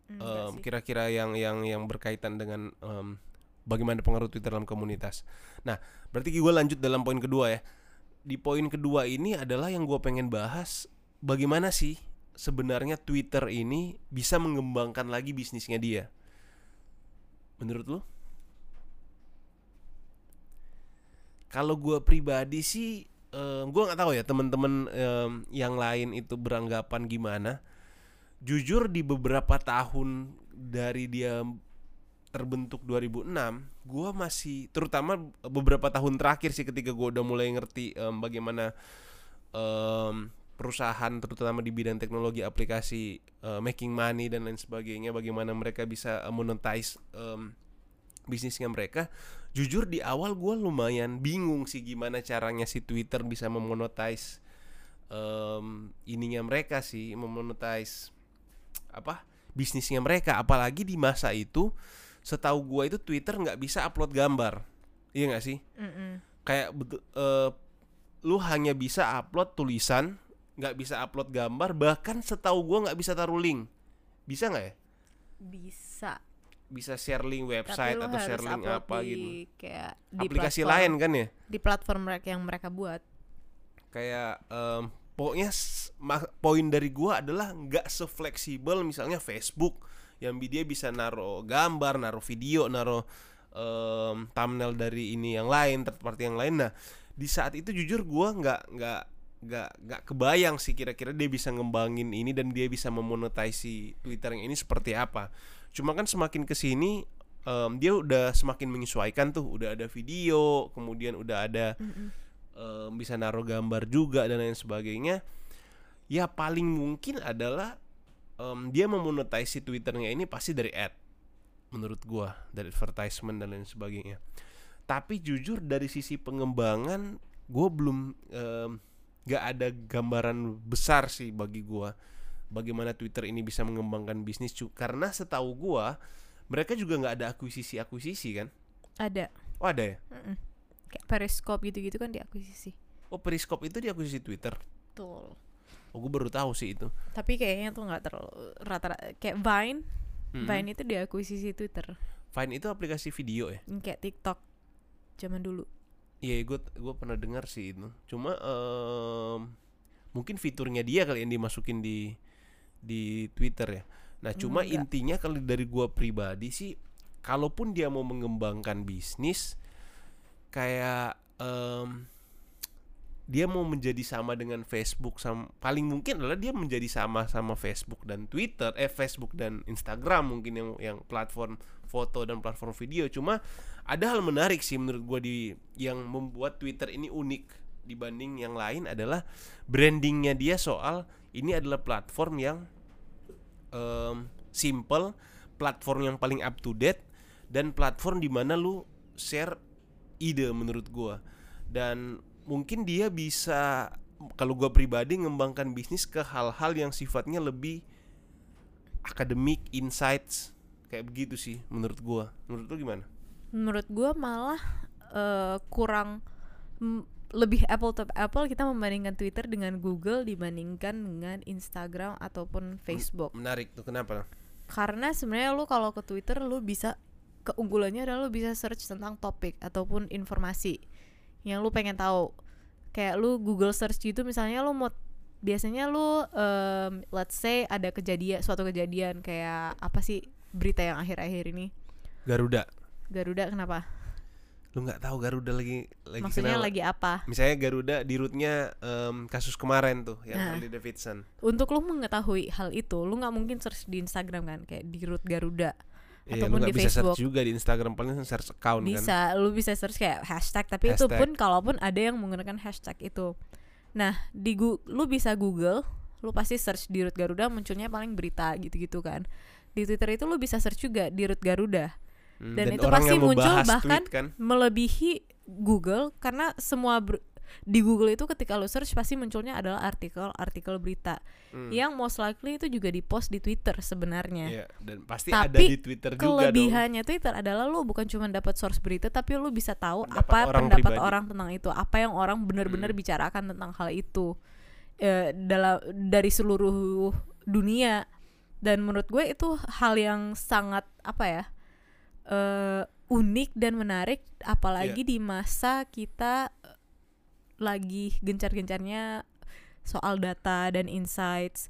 Sih. kira-kira yang yang yang berkaitan dengan em, bagaimana pengaruh Twitter dalam komunitas. Nah, berarti gue lanjut dalam poin kedua ya. Di poin kedua ini adalah yang gue pengen bahas bagaimana sih sebenarnya Twitter ini bisa mengembangkan lagi bisnisnya dia. Menurut lo? Kalau gue pribadi sih, gue nggak tahu ya teman-teman em, yang lain itu beranggapan gimana jujur di beberapa tahun dari dia terbentuk 2006 gua masih terutama beberapa tahun terakhir sih ketika gua udah mulai ngerti em, bagaimana em, perusahaan terutama di bidang teknologi aplikasi eh, making money dan lain sebagainya bagaimana mereka bisa eh, monetize em, bisnisnya mereka. Jujur di awal gua lumayan bingung sih gimana caranya si Twitter bisa memonetize em, ininya mereka sih memonetize apa bisnisnya mereka. Apalagi di masa itu setahu gua itu Twitter nggak bisa upload gambar. Iya nggak sih? Mm-mm. kayak eh, lu hanya bisa upload tulisan nggak bisa upload gambar bahkan setahu gua nggak bisa taruh link. Bisa nggak ya? Bisa. Bisa share link website atau share link apa di, gitu. kayak di aplikasi platform- lain kan ya? di platform mereka yang mereka buat. Kayak em, pokoknya poin dari gua adalah nggak sefleksibel misalnya Facebook yang dia bisa naruh gambar, naruh video, naruh em, thumbnail dari ini yang lain, third party yang lain. Nah, di saat itu jujur gua nggak nggak nggak nggak kebayang sih kira-kira dia bisa ngembangin ini dan dia bisa memonetize si Twitter yang ini seperti apa. Cuma kan semakin ke sini em, dia udah semakin menyesuaikan tuh, udah ada video, kemudian udah ada Mm-mm. Bisa naruh gambar juga dan lain sebagainya ya paling mungkin adalah em, dia memonetize si twitternya ini pasti dari ad menurut gua dari advertisement dan lain sebagainya. Tapi jujur dari sisi pengembangan gua belum em, nggak ada gambaran besar sih bagi gua bagaimana Twitter ini bisa mengembangkan bisnis karena setahu gua mereka juga nggak ada akuisisi akuisisi kan? Ada. Oh ada ya? Mm-mm. Kayak Periscope gitu-gitu kan diakuisisi oh Periscope itu diakuisisi Twitter betul oh gue baru tahu sih itu tapi kayaknya tuh nggak terlalu rata-rata kayak Vine Mm-mm. Vine itu diakuisisi Twitter Vine itu aplikasi video ya Yang kayak TikTok zaman dulu Iya, gue gue pernah dengar sih itu. Cuma em, mungkin fiturnya dia kali yang dimasukin di di Twitter ya. Nah, cuma Enggak. intinya kalau dari gua pribadi sih, kalaupun dia mau mengembangkan bisnis, kayak em, dia mau menjadi sama dengan Facebook, sama paling mungkin adalah dia menjadi sama sama Facebook dan Twitter, eh Facebook dan Instagram mungkin yang yang platform foto dan platform video. Cuma ada hal menarik sih menurut gua di yang membuat Twitter ini unik dibanding yang lain adalah brandingnya dia soal ini adalah platform yang em, simple, platform yang paling up to date dan platform di mana lu share ide menurut gua dan mungkin dia bisa kalau gua pribadi ngembangkan bisnis ke hal-hal yang sifatnya lebih akademik, insights kayak begitu sih menurut gua. Menurut lu gimana? menurut gua malah eh, kurang lebih apple to apple kita membandingkan Twitter dengan Google dibandingkan dengan Instagram ataupun Facebook Menarik tuh kenapa? karena sebenarnya lu kalau ke Twitter lu bisa keunggulannya adalah lu bisa search tentang topik ataupun informasi yang lu pengen tahu kayak lu Google search gitu misalnya lu mau biasanya lu em, let's say ada kejadian suatu kejadian kayak apa sih berita yang akhir-akhir ini Garuda. Garuda kenapa Lu nggak tahu Garuda lagi lagi maksudnya kenapa? lagi apa Misalnya Garuda di rootnya em, kasus kemarin tuh yang Nah. Harley Davidson. untuk lu mengetahui hal itu lu nggak mungkin search di Instagram kan kayak di root Garuda Iya, lu ataupun di bisa Facebook search juga di Instagram paling search account kan. bisa lu bisa search kayak hashtag tapi itu Hashtag. pun kalaupun ada yang menggunakan hashtag itu nah di Gu- lu bisa Google lu pasti search di root Garuda munculnya paling berita gitu-gitu kan di Twitter itu lu bisa search juga di root Garuda Hmm, dan itu orang pasti muncul bahkan kan. melebihi Google karena semua ber- di Google itu ketika lu search pasti munculnya adalah artikel-artikel berita Hmm. yang most likely itu juga di post di Twitter sebenarnya Iya, dan pasti ada Tapi di Twitter juga dong. kelebihannya Twitter adalah lu bukan cuma dapat source berita tapi lu bisa tahu Pendapat apa orang pendapat pribadi. orang tentang itu apa yang orang benar-benar Hmm. bicarakan tentang hal itu eh, dalam dari seluruh dunia dan menurut gue itu hal yang sangat apa ya eh, unik dan menarik apalagi Iya. di masa kita lagi gencar-gencarnya soal data dan insights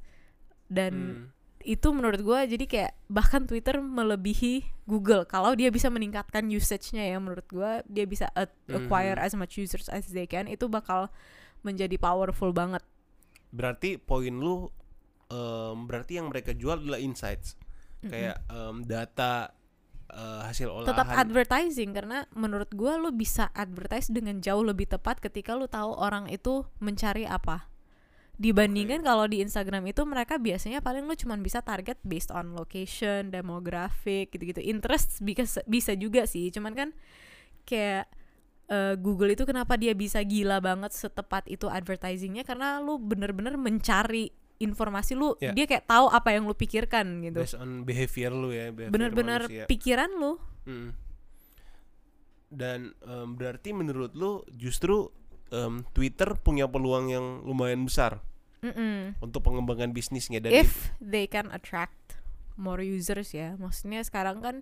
dan Hmm. itu menurut gue jadi kayak bahkan Twitter melebihi Google kalau dia bisa meningkatkan usage-nya ya menurut gue dia bisa a- acquire Mhm. as much users as they can itu bakal menjadi powerful banget Berarti poin lu em, berarti yang mereka jual adalah insights. Kayak em, data eh, hasil olahan. tetap advertising karena menurut gue lu bisa advertise dengan jauh lebih tepat ketika lu tahu orang itu mencari apa dibandingkan kalau di Instagram itu mereka biasanya paling lu cuman bisa target based on location, demographic gitu-gitu. Interest bisa bisa juga sih, cuman kan kayak eh, Google itu kenapa dia bisa gila banget setepat itu advertisingnya karena lu bener-bener mencari informasi lu, Ya. dia kayak tahu apa yang lu pikirkan gitu. based on behavior lu ya, Bener-bener pikiran lu. Mm. Dan em, berarti menurut lu justru em, Twitter punya peluang yang lumayan besar Mm-mm. untuk pengembangan bisnisnya dan if they can attract more users ya maksudnya sekarang kan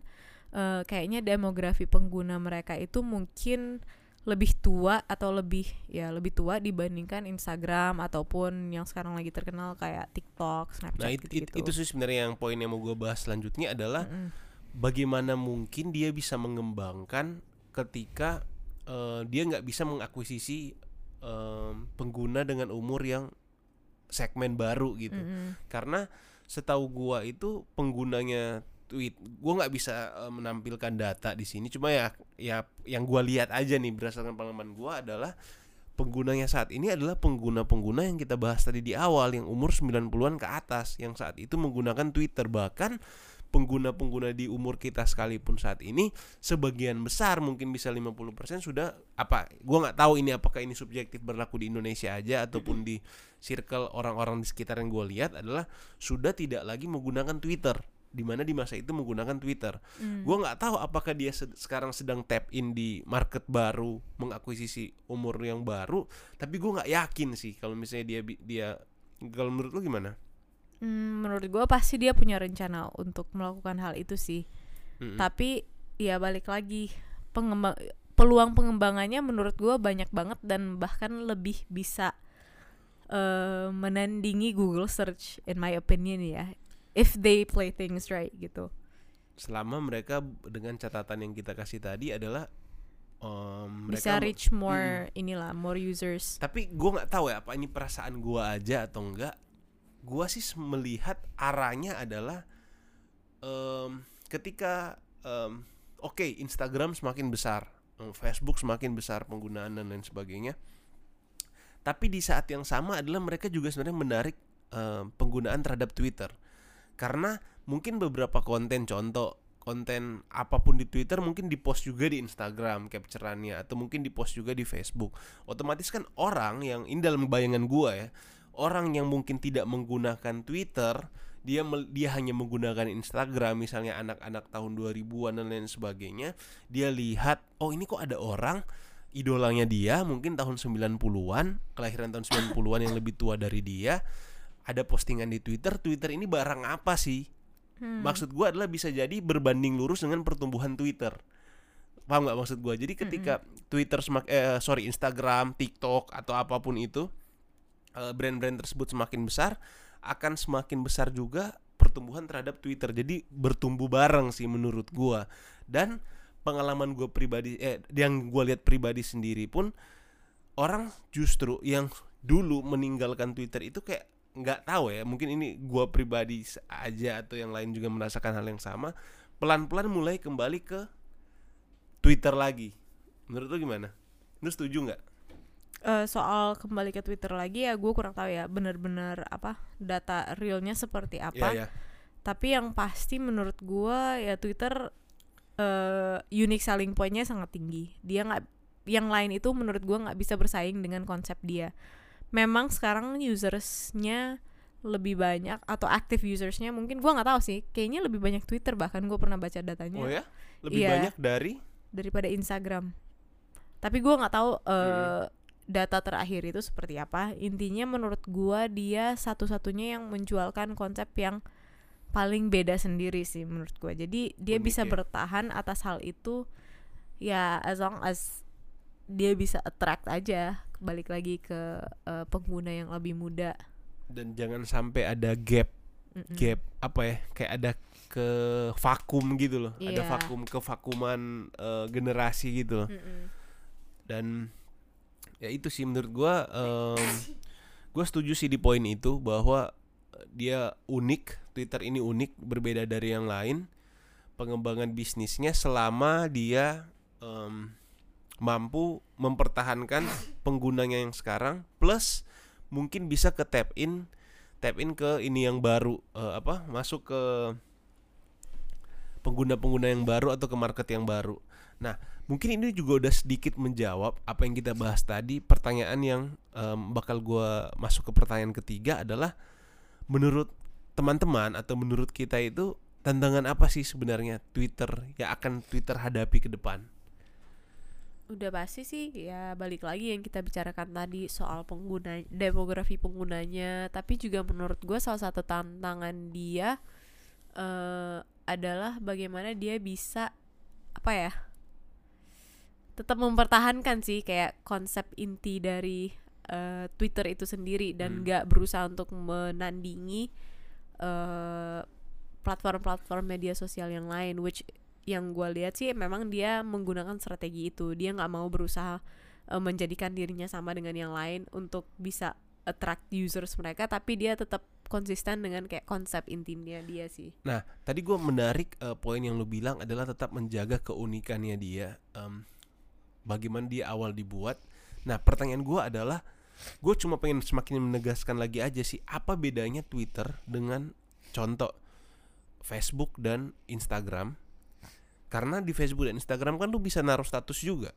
eh, kayaknya demografi pengguna mereka itu mungkin lebih tua atau lebih ya lebih tua dibandingkan Instagram ataupun yang sekarang lagi terkenal kayak TikTok, Snapchat Nah it- it- gitu-gitu. itu sih sebenarnya yang poin yang mau gue bahas selanjutnya adalah Mm-mm. bagaimana mungkin dia bisa mengembangkan ketika eh, dia nggak bisa mengakuisisi em, pengguna dengan umur yang segmen baru gitu Mm-mm. karena setahu gua itu penggunanya tweet. Gua nggak bisa eh, menampilkan data di sini. Cuma ya ya yang gua lihat aja nih berdasarkan pengalaman gua adalah penggunanya saat ini adalah pengguna-pengguna yang kita bahas tadi di awal yang umur 90-an ke atas yang saat itu menggunakan Twitter. Bahkan pengguna-pengguna di umur kita sekalipun saat ini sebagian besar mungkin bisa 50% sudah apa gua nggak tahu ini apakah ini subjektif berlaku di Indonesia aja ataupun di circle orang-orang di sekitar yang gue lihat adalah sudah tidak lagi menggunakan Twitter di mana di masa itu menggunakan Twitter. Hmm. Gue nggak tahu apakah dia sed- sekarang sedang tap in di market baru, mengakuisisi umur yang baru, tapi gue nggak yakin sih kalau misalnya dia bi- dia kalau menurut lu gimana? Hmm, menurut gue pasti dia punya rencana untuk melakukan hal itu sih. Mm-mm. Tapi ya balik lagi pengembang peluang pengembangannya menurut gue banyak banget dan bahkan lebih bisa eh, menandingi Google search in my opinion ya. If they play things right gitu. Selama mereka dengan catatan yang kita kasih tadi adalah em, mereka Bisa reach more inilah more users. tapi gue nggak tahu ya apa ini perasaan gue aja atau enggak gue sih melihat arahnya adalah em, ketika em, oke Instagram semakin besar em, Facebook semakin besar penggunaan dan lain sebagainya tapi di saat yang sama adalah mereka juga sebenarnya menarik em, penggunaan terhadap Twitter karena mungkin beberapa konten contoh konten apa pun di Twitter mungkin dipost juga di Instagram capturannya atau mungkin dipost juga di Facebook. Otomatis kan orang yang ini dalam bayangan gua ya orang yang mungkin tidak menggunakan Twitter dia dia hanya menggunakan Instagram misalnya anak-anak tahun 2000-an dan lain sebagainya dia lihat oh ini kok ada orang idolanya dia mungkin tahun 90-an kelahiran tahun 90-an yang lebih tua dari dia ada postingan di Twitter Twitter ini barang apa sih Hmm. Maksud gua adalah bisa jadi berbanding lurus dengan pertumbuhan Twitter. Paham nggak maksud gua? Jadi ketika Twitter semak eh, sorry Instagram, TikTok atau apa pun itu eh, brand-brand tersebut semakin besar, akan semakin besar juga pertumbuhan terhadap Twitter. Jadi bertumbuh bareng sih menurut gua. Dan pengalaman gua pribadi eh yang gua lihat pribadi sendiri pun orang justru yang dulu meninggalkan Twitter itu kayak nggak tahu ya mungkin ini gua pribadi aja atau yang lain juga merasakan hal yang sama pelan-pelan mulai kembali ke Twitter lagi menurut lu gimana lu setuju nggak Eh, soal kembali ke Twitter lagi ya gue kurang tahu ya bener-bener apa data realnya seperti apa. Iya, ya. Tapi yang pasti menurut gua ya Twitter eh unique selling pointnya sangat tinggi. Dia nggak yang lain itu menurut gua nggak bisa bersaing dengan konsep dia. Memang sekarang usersnya lebih banyak atau active usersnya mungkin gua nggak tahu sih. Kayaknya lebih banyak Twitter bahkan gue pernah baca datanya oh ya lebih Iya. banyak dari daripada Instagram. Tapi gua nggak tahu eh data terakhir itu seperti apa. Intinya menurut gua dia satu-satunya yang menjualkan konsep yang paling beda sendiri sih menurut gua. Jadi dia Unik bisa ya. bertahan atas hal itu ya as long as dia bisa attract aja balik lagi ke eh, pengguna yang lebih muda. dan jangan sampai ada gap Mm-mm. gap apa ya kayak ada ke vakum gitu loh ada Iya. vakum kevakuman eh, generasi gitu loh Mm-mm. dan ya itu sih menurut gua em, gua setuju sih di poin itu bahwa dia unik Twitter ini unik berbeda dari yang lain pengembangan bisnisnya selama dia em, mampu mempertahankan penggunanya yang sekarang plus mungkin bisa ke tap in tap in ke ini yang baru eh, apa masuk ke pengguna-pengguna yang baru atau ke market yang baru. Nah, mungkin ini juga udah sedikit menjawab apa yang kita bahas tadi. Pertanyaan yang em, bakal gua masuk ke pertanyaan ketiga adalah menurut teman-teman atau menurut kita itu tantangan apa sih sebenarnya Twitter yang akan Twitter hadapi ke depan? Udah pasti sih ya balik lagi yang kita bicarakan tadi soal pengguna demografi penggunanya tapi juga menurut gue salah satu tantangan dia eh adalah bagaimana dia bisa apa ya tetap mempertahankan sih kayak konsep inti dari eh, Twitter itu sendiri Hmm. dan nggak berusaha untuk menandingi eh, platform-platform media sosial yang lain which yang gue lihat sih memang dia menggunakan strategi itu dia nggak mau berusaha eh, menjadikan dirinya sama dengan yang lain untuk bisa attract users mereka tapi dia tetap konsisten dengan kayak konsep intinya dia sih Nah, tadi gua menarik eh, poin yang lu bilang adalah tetap menjaga keunikannya dia. Em, bagaimana dia awal dibuat. Nah, pertanyaan gua adalah, gue cuma pengen semakin menegaskan lagi aja sih, apa bedanya Twitter dengan contoh Facebook dan Instagram? Karena di Facebook dan Instagram kan lu bisa naruh status juga.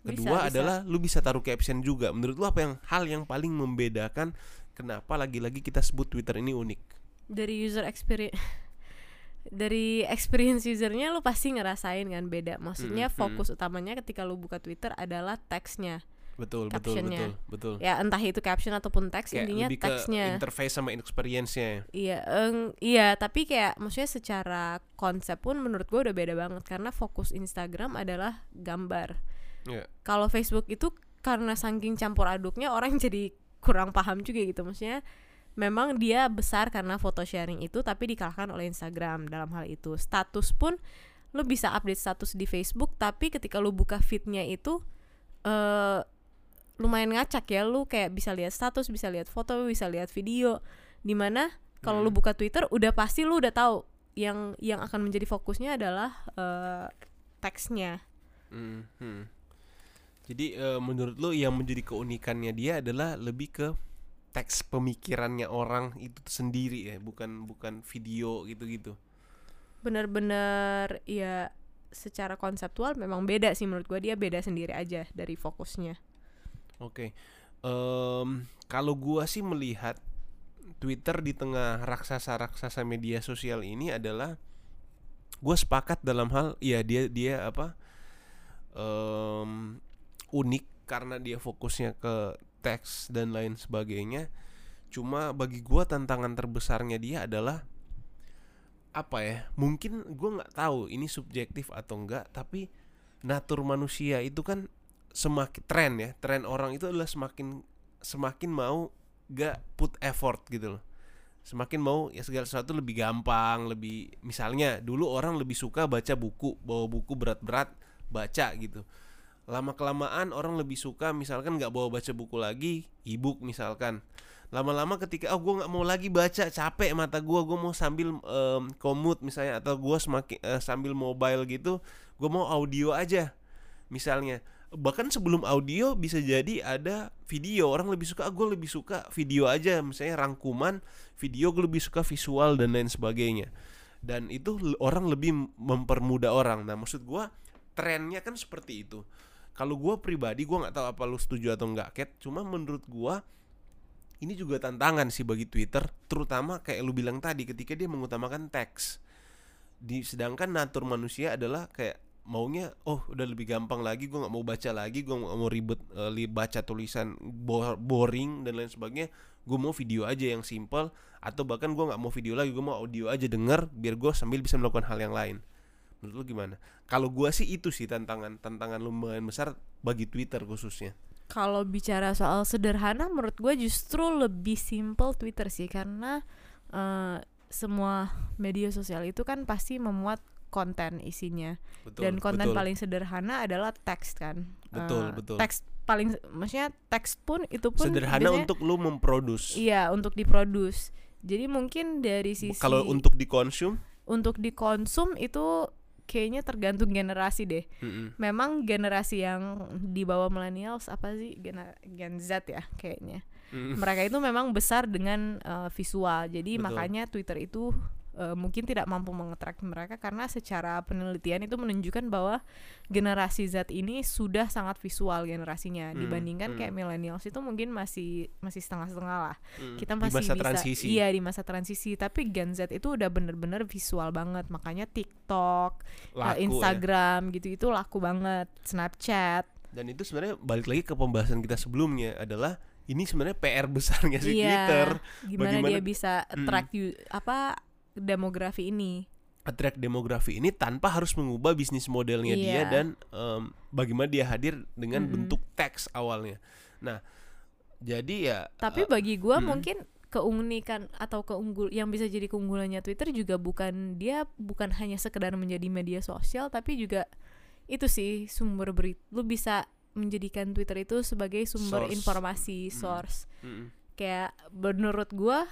Bisa, Kedua bisa. adalah lu bisa taruh caption juga. Menurut lu apa yang hal yang paling membedakan kenapa lagi-lagi kita sebut Twitter ini unik? dari user experience dari experience usernya lu pasti ngerasain kan beda maksudnya Mm, mm. fokus utamanya ketika lu buka Twitter adalah teksnya betul betul Captionnya. betul betul ya entah itu caption ataupun teks kayak intinya lebih ke teksnya interface sama experience-nya Iya, eng, iya, tapi kayak maksudnya secara konsep pun menurut gue udah beda banget karena fokus Instagram adalah gambar. Iya. Kalau Facebook itu karena saking campur aduknya orang jadi kurang paham juga gitu maksudnya. Memang dia besar karena foto sharing itu tapi dikalahkan oleh Instagram dalam hal itu. Status pun lu bisa update status di Facebook tapi ketika lu buka feednya itu eh lumayan ngacak ya lu kayak bisa lihat status, bisa lihat foto, bisa lihat video di mana kalau lu Hmm. buka Twitter udah pasti lu udah tahu yang yang akan menjadi fokusnya adalah eh, teksnya. Hmm, hmm. Jadi eh, menurut lo yang menjadi keunikannya dia adalah lebih ke teks pemikirannya orang itu sendiri ya, bukan bukan video gitu-gitu. Bener-bener ya secara konseptual memang beda sih menurut gua dia beda sendiri aja dari fokusnya. Oke. Em, kalau gua sih melihat Twitter di tengah raksasa-raksasa media sosial ini adalah gue sepakat dalam hal ya dia dia apa em, unik karena dia fokusnya ke teks dan lain sebagainya. Cuma bagi gua tantangan terbesarnya dia adalah apa ya? Mungkin gua nggak tahu ini subjektif atau enggak, tapi natur manusia itu kan semakin tren ya tren orang itu adalah semakin semakin mau gak put effort gitu loh. Semakin mau ya segala sesuatu lebih gampang lebih misalnya dulu orang lebih suka baca buku bawa buku berat-berat baca gitu. Lama kelamaan orang lebih suka misalkan nggak bawa baca buku lagi ebook misalkan. Lama-lama ketika oh gue nggak mau lagi baca capek mata gue gue mau sambil em, komut misalnya atau gue semakin eh, sambil mobile gitu gue mau audio aja misalnya bahkan sebelum audio bisa jadi ada video. Orang lebih suka gue lebih suka video aja. Misalnya rangkuman video gue lebih suka visual dan lain sebagainya. Dan itu orang lebih mempermudah orang. Nah maksud gue trennya kan seperti itu. Kalau gue pribadi gue nggak tahu apa lu setuju atau enggak cat cuma menurut gue ini juga tantangan sih bagi Twitter terutama kayak lu bilang tadi ketika dia mengutamakan teks. Di sedangkan natur manusia adalah kayak maunya oh udah lebih gampang lagi gue nggak mau baca lagi gue nggak mau ribet li- baca tulisan bo- boring dan lain sebagainya. Gue mau video aja yang simple atau bahkan gue nggak mau video lagi gue mau audio aja denger biar gue sambil bisa melakukan hal yang lain. Menurut lu gimana? Kalau gue sih itu sih tantangan tantangan lumayan besar bagi Twitter khususnya. Kalau bicara soal sederhana, menurut gue justru lebih simple Twitter sih karena eh, semua media sosial itu kan pasti memuat konten isinya betul dan konten betul. paling sederhana adalah teks kan. Betul, Eh, betul. Teks paling, maksudnya teks pun itu pun sederhana biasanya- untuk lu memproduce iya untuk diproduce. Jadi mungkin dari sisi kalau untuk dikonsum untuk dikonsum itu kayaknya tergantung generasi deh. mm-mm. Memang generasi yang di bawah millennials apa sih Gen, Gen Z ya kayaknya. Mm-mm. Mereka itu memang besar dengan uh, visual. Jadi Betul. makanya Twitter itu uh, mungkin tidak mampu mengattract mereka karena secara penelitian itu menunjukkan bahwa generasi Z ini sudah sangat visual generasinya Hmm, dibandingkan hmm. kayak millennials itu mungkin masih masih setengah-setengah lah. Mm. Kita di masih masa bisa transisi iya di masa transisi, tapi Gen Z itu udah bener-bener visual banget. Makanya TikTok, uh, Laku ya. Instagram gitu itu laku banget, Snapchat. Dan itu sebenarnya balik lagi ke pembahasan kita sebelumnya adalah ini sebenarnya PR besarnya si iya. Twitter Gimana Bagaimana- dia bisa Mm. attract you- apa demografi ini? attract demografi ini tanpa harus mengubah bisnis modelnya dia Iya. dan em, bagaimana dia hadir dengan Mm-mm. bentuk teks awalnya. Nah, jadi ya Tapi eh, bagi gua mm. mungkin keunikan atau keunggul yang bisa jadi keunggulannya Twitter juga bukan dia bukan hanya sekedar menjadi media sosial tapi juga itu sih sumber berita. Lu bisa menjadikan Twitter itu sebagai sumber Source. informasi, Mm. source. mm-mm. Kayak menurut gua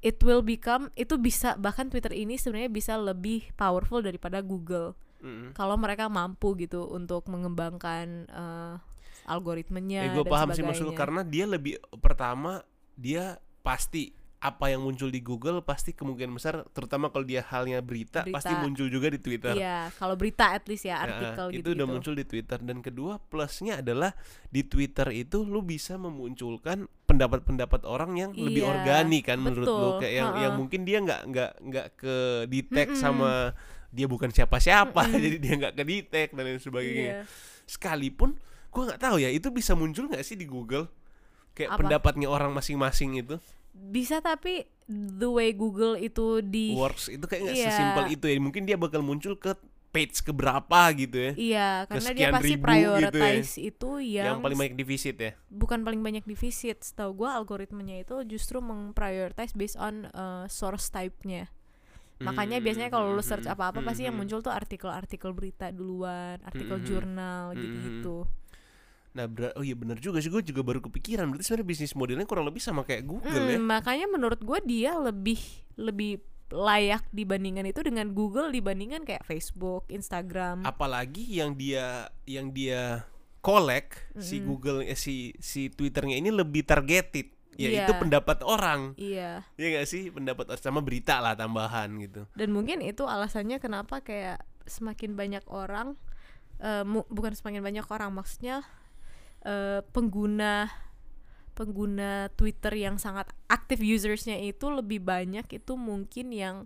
it will become itu bisa bahkan Twitter ini sebenarnya bisa lebih powerful daripada Google Mm-mm. kalau mereka mampu gitu untuk mengembangkan eh, algoritmenya Ya gue paham sih maksud karena dia lebih pertama dia pasti apa yang muncul di Google pasti kemungkinan besar terutama kalau dia halnya berita, Berita. pasti muncul juga di Twitter. Iya, kalau berita at least ya Nah, artikel itu gitu. udah muncul di Twitter dan kedua plusnya adalah di Twitter itu lu bisa memunculkan pendapat-pendapat orang yang lebih Iya, organik kan menurut lu betul, kayak yang yang mungkin dia nggak nggak nggak ke detect Mm-mm. sama dia bukan siapa-siapa Mm-mm. jadi dia nggak ke detect dan lain sebagainya Iya. sekalipun gua nggak tahu ya itu bisa muncul nggak sih di Google kayak Apa? pendapatnya orang masing-masing itu Bisa tapi the way Google itu di works itu kayak nggak Iya. sesimpel itu ya mungkin dia bakal muncul ke page keberapa gitu ya Iya, karena dia pasti ribu gitu ya. prioritize itu yang, yang, paling banyak divisit ya bukan paling banyak divisit. Setahu gua algoritmanya itu justru memprioritize based on uh, source type-nya. Makanya Hmm, biasanya kalau lu hmm, search hmm, apa-apa pasti yang hmm, muncul tuh artikel-artikel berita duluan, artikel Hmm, hmm, jurnal hmm, gitu-gitu. Nah, ber- oh iya benar juga sih gue juga baru kepikiran berarti sebenarnya bisnis modelnya kurang lebih sama kayak Google ya. Hmm, makanya menurut gua dia lebih lebih layak dibandingkan itu dengan Google dibandingkan kayak Facebook, Instagram. Apalagi yang dia yang dia collect si Mm-mm. Google eh, si si Twitternya ini lebih targeted yaitu Iya. pendapat orang. Iya. Ya gak sih pendapat orang sama berita lah tambahan gitu. dan mungkin itu alasannya kenapa kayak semakin banyak orang mu- bukan semakin banyak orang maksudnya eh, pengguna pengguna Twitter yang sangat aktif usersnya itu lebih banyak itu mungkin yang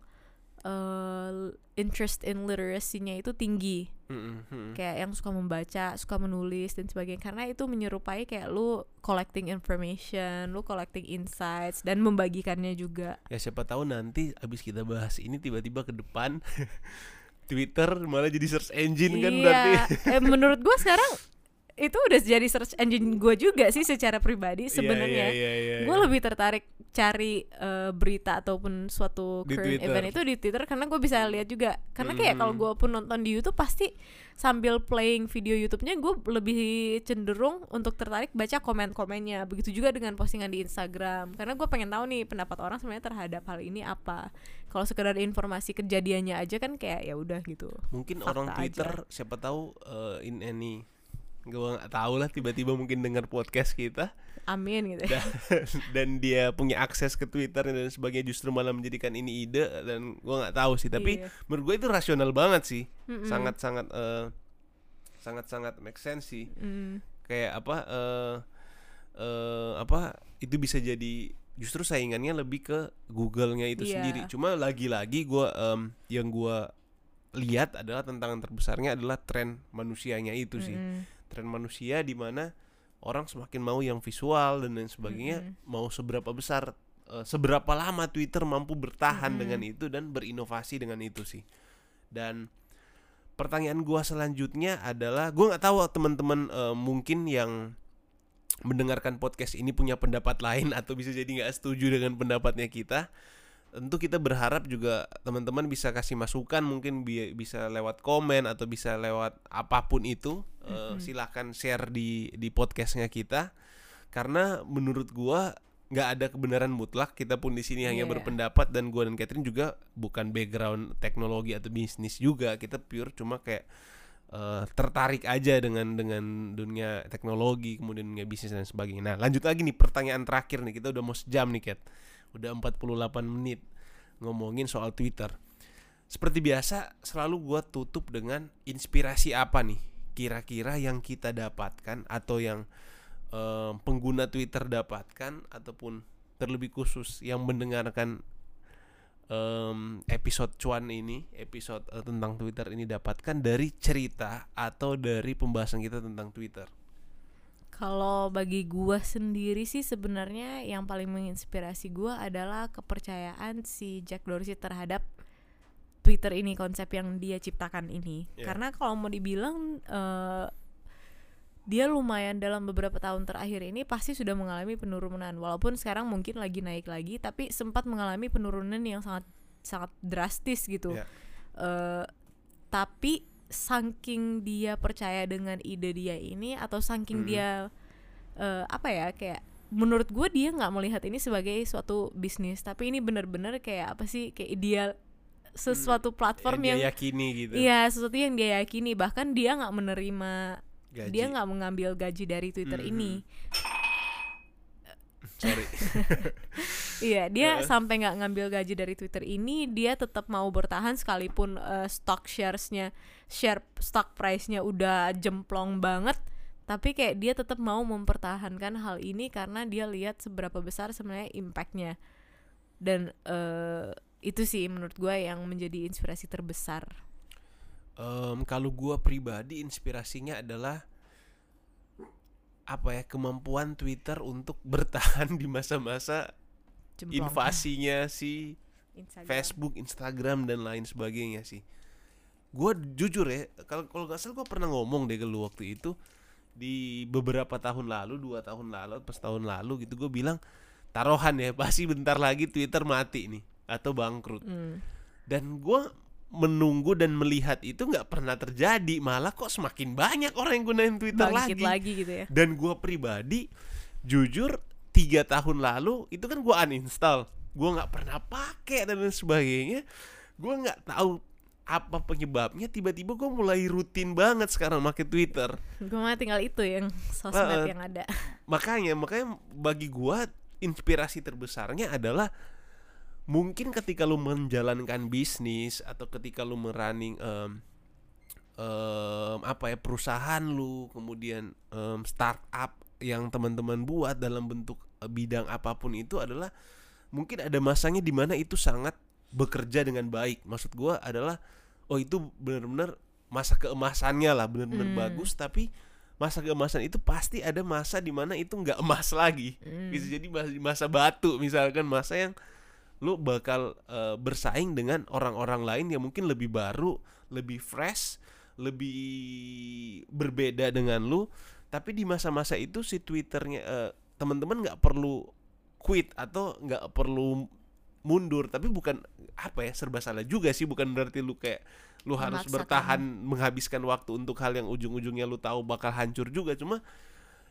eh, interest in literacy-nya itu tinggi Mm-mm, mm. kayak yang suka membaca, suka menulis dan sebagainya karena itu menyerupai kayak lu collecting information, lu collecting insights dan membagikannya juga. Ya siapa tahu nanti abis kita bahas ini tiba-tiba ke depan Twitter malah jadi search engine kan berarti. eh, menurut gua sekarang itu udah jadi search engine gue juga sih secara pribadi Iya, sebenarnya. iya, iya, iya, gue iya. lebih tertarik cari eh, berita ataupun suatu Di current Twitter. event itu di Twitter karena gue bisa lihat juga. Karena kayak kalau Hmm. gue pun nonton di YouTube pasti sambil playing video YouTube-nya gue lebih cenderung untuk tertarik baca komen-komennya. Begitu juga dengan postingan di Instagram. Karena gue pengen tahu nih pendapat orang sebenarnya terhadap hal ini apa. Kalau sekedar informasi kejadiannya aja kan kayak ya udah gitu. mungkin fakta orang aja. Twitter siapa tahu eh, in any gue nggak tahu lah tiba-tiba mungkin dengar podcast kita Amin gitu. dan, dan dia punya akses ke Twitter dan sebagainya justru malah menjadikan ini ide dan gue nggak tahu sih tapi Iya. menurut gue itu rasional banget sih Mm-mm. sangat sangat eh, sangat sangat make sense sih Mm. kayak apa eh eh, apa itu bisa jadi justru saingannya lebih ke Google-nya itu Iya. sendiri cuma lagi-lagi gua em, yang gua lihat adalah tantangan terbesarnya adalah tren manusianya itu sih Mm-mm. Tren manusia di mana orang semakin mau yang visual dan lain sebagainya Mm-mm. mau seberapa besar eh, seberapa lama Twitter mampu bertahan Mm-mm. dengan itu dan berinovasi dengan itu sih dan pertanyaan gua selanjutnya adalah gua nggak tahu teman-teman eh, mungkin yang mendengarkan podcast ini punya pendapat lain atau bisa jadi nggak setuju dengan pendapatnya kita tentu kita berharap juga teman-teman bisa kasih masukan mungkin bi- bisa lewat komen atau bisa lewat apa pun itu Eh, Mhm. silahkan share di di podcastnya kita karena menurut gua nggak ada kebenaran mutlak kita pun di sini hanya Iya. berpendapat dan gua dan Catherine juga bukan background teknologi atau bisnis juga kita pure cuma kayak eh, tertarik aja dengan dengan dunia teknologi kemudian dunia bisnis dan sebagainya nah lanjut lagi nih pertanyaan terakhir nih kita udah mau sejam nih Cat udah 48 menit ngomongin soal Twitter. Seperti biasa selalu gua tutup dengan inspirasi apa nih? Kira-kira yang kita dapatkan atau yang eh, pengguna Twitter dapatkan ataupun terlebih khusus yang mendengarkan em, episode cuan ini episode eh, tentang Twitter ini dapatkan dari cerita atau dari pembahasan kita tentang Twitter Kalau bagi gua sendiri sih sebenarnya yang paling menginspirasi gua adalah kepercayaan si Jack Dorsey terhadap Twitter ini konsep yang dia ciptakan ini. Iya. Karena kalau mau dibilang eh, dia lumayan dalam beberapa tahun terakhir ini pasti sudah mengalami penurunan. Walaupun sekarang mungkin lagi naik lagi, tapi sempat mengalami penurunan yang sangat sangat drastis gitu. Iya. Eh, tapi saking dia percaya dengan ide dia ini atau saking Mm. dia eh, apa ya kayak menurut gue dia nggak melihat ini sebagai suatu bisnis tapi ini benar-benar kayak apa sih kayak ideal sesuatu platform yang yang dia yakini gitu iya sesuatu yang dia yakini bahkan dia nggak menerima gaji dia nggak mengambil gaji dari Twitter Mhm. ini sorry Iya, dia Heeh. sampai nggak ngambil gaji dari Twitter ini, dia tetap mau bertahan sekalipun eh, stock sharesnya, share stock price-nya udah jemplong banget, tapi kayak dia tetap mau mempertahankan hal ini karena dia lihat seberapa besar sebenarnya impact-nya. Dan eh, itu sih menurut gue yang menjadi inspirasi terbesar. Em, kalau gua pribadi inspirasinya adalah apa ya kemampuan Twitter untuk bertahan di masa-masa invasinya si Instagram. Facebook, Instagram dan lain sebagainya sih. Gua jujur ya, kalau kalau nggak salah gue pernah ngomong deh ke lu waktu itu di beberapa tahun lalu, dua tahun lalu, pas tahun lalu gitu gue bilang taruhan ya pasti bentar lagi Twitter mati nih atau bangkrut. Hmm. Dan gua menunggu dan melihat itu nggak pernah terjadi, malah kok semakin banyak orang yang gunain Twitter Bangkit lagi. lagi gitu ya. Dan gua pribadi jujur tiga tahun lalu itu kan gua uninstall, gua nggak pernah pakai dan lain sebagainya. Gua nggak tahu apa penyebabnya tiba-tiba gue mulai rutin banget sekarang pakai Twitter Gue mah tinggal itu yang sosmed Heeh. yang ada. makanya makanya bagi gua inspirasi terbesarnya adalah mungkin ketika lu menjalankan bisnis atau ketika lu merunning em, em, apa ya perusahaan lu kemudian em, startup yang teman-teman buat dalam bentuk eh, bidang apa pun itu adalah mungkin ada masanya di mana itu sangat bekerja dengan baik maksud gua adalah oh itu benar-benar masa keemasannya lah benar-benar Hmm. bagus tapi masa keemasan itu pasti ada masa di mana itu nggak emas lagi Hmm. bisa jadi masa batu misalkan masa yang lu bakal eh, bersaing dengan orang-orang lain yang mungkin lebih baru lebih fresh lebih berbeda dengan lu. Tapi di masa-masa itu si twitternya eh, teman-teman nggak perlu quit atau nggak perlu mundur. Tapi bukan apa ya serba salah juga sih. Bukan berarti lu kayak lu harus Memaksakan. bertahan menghabiskan waktu untuk hal yang ujung-ujungnya lu tahu bakal hancur juga. Cuma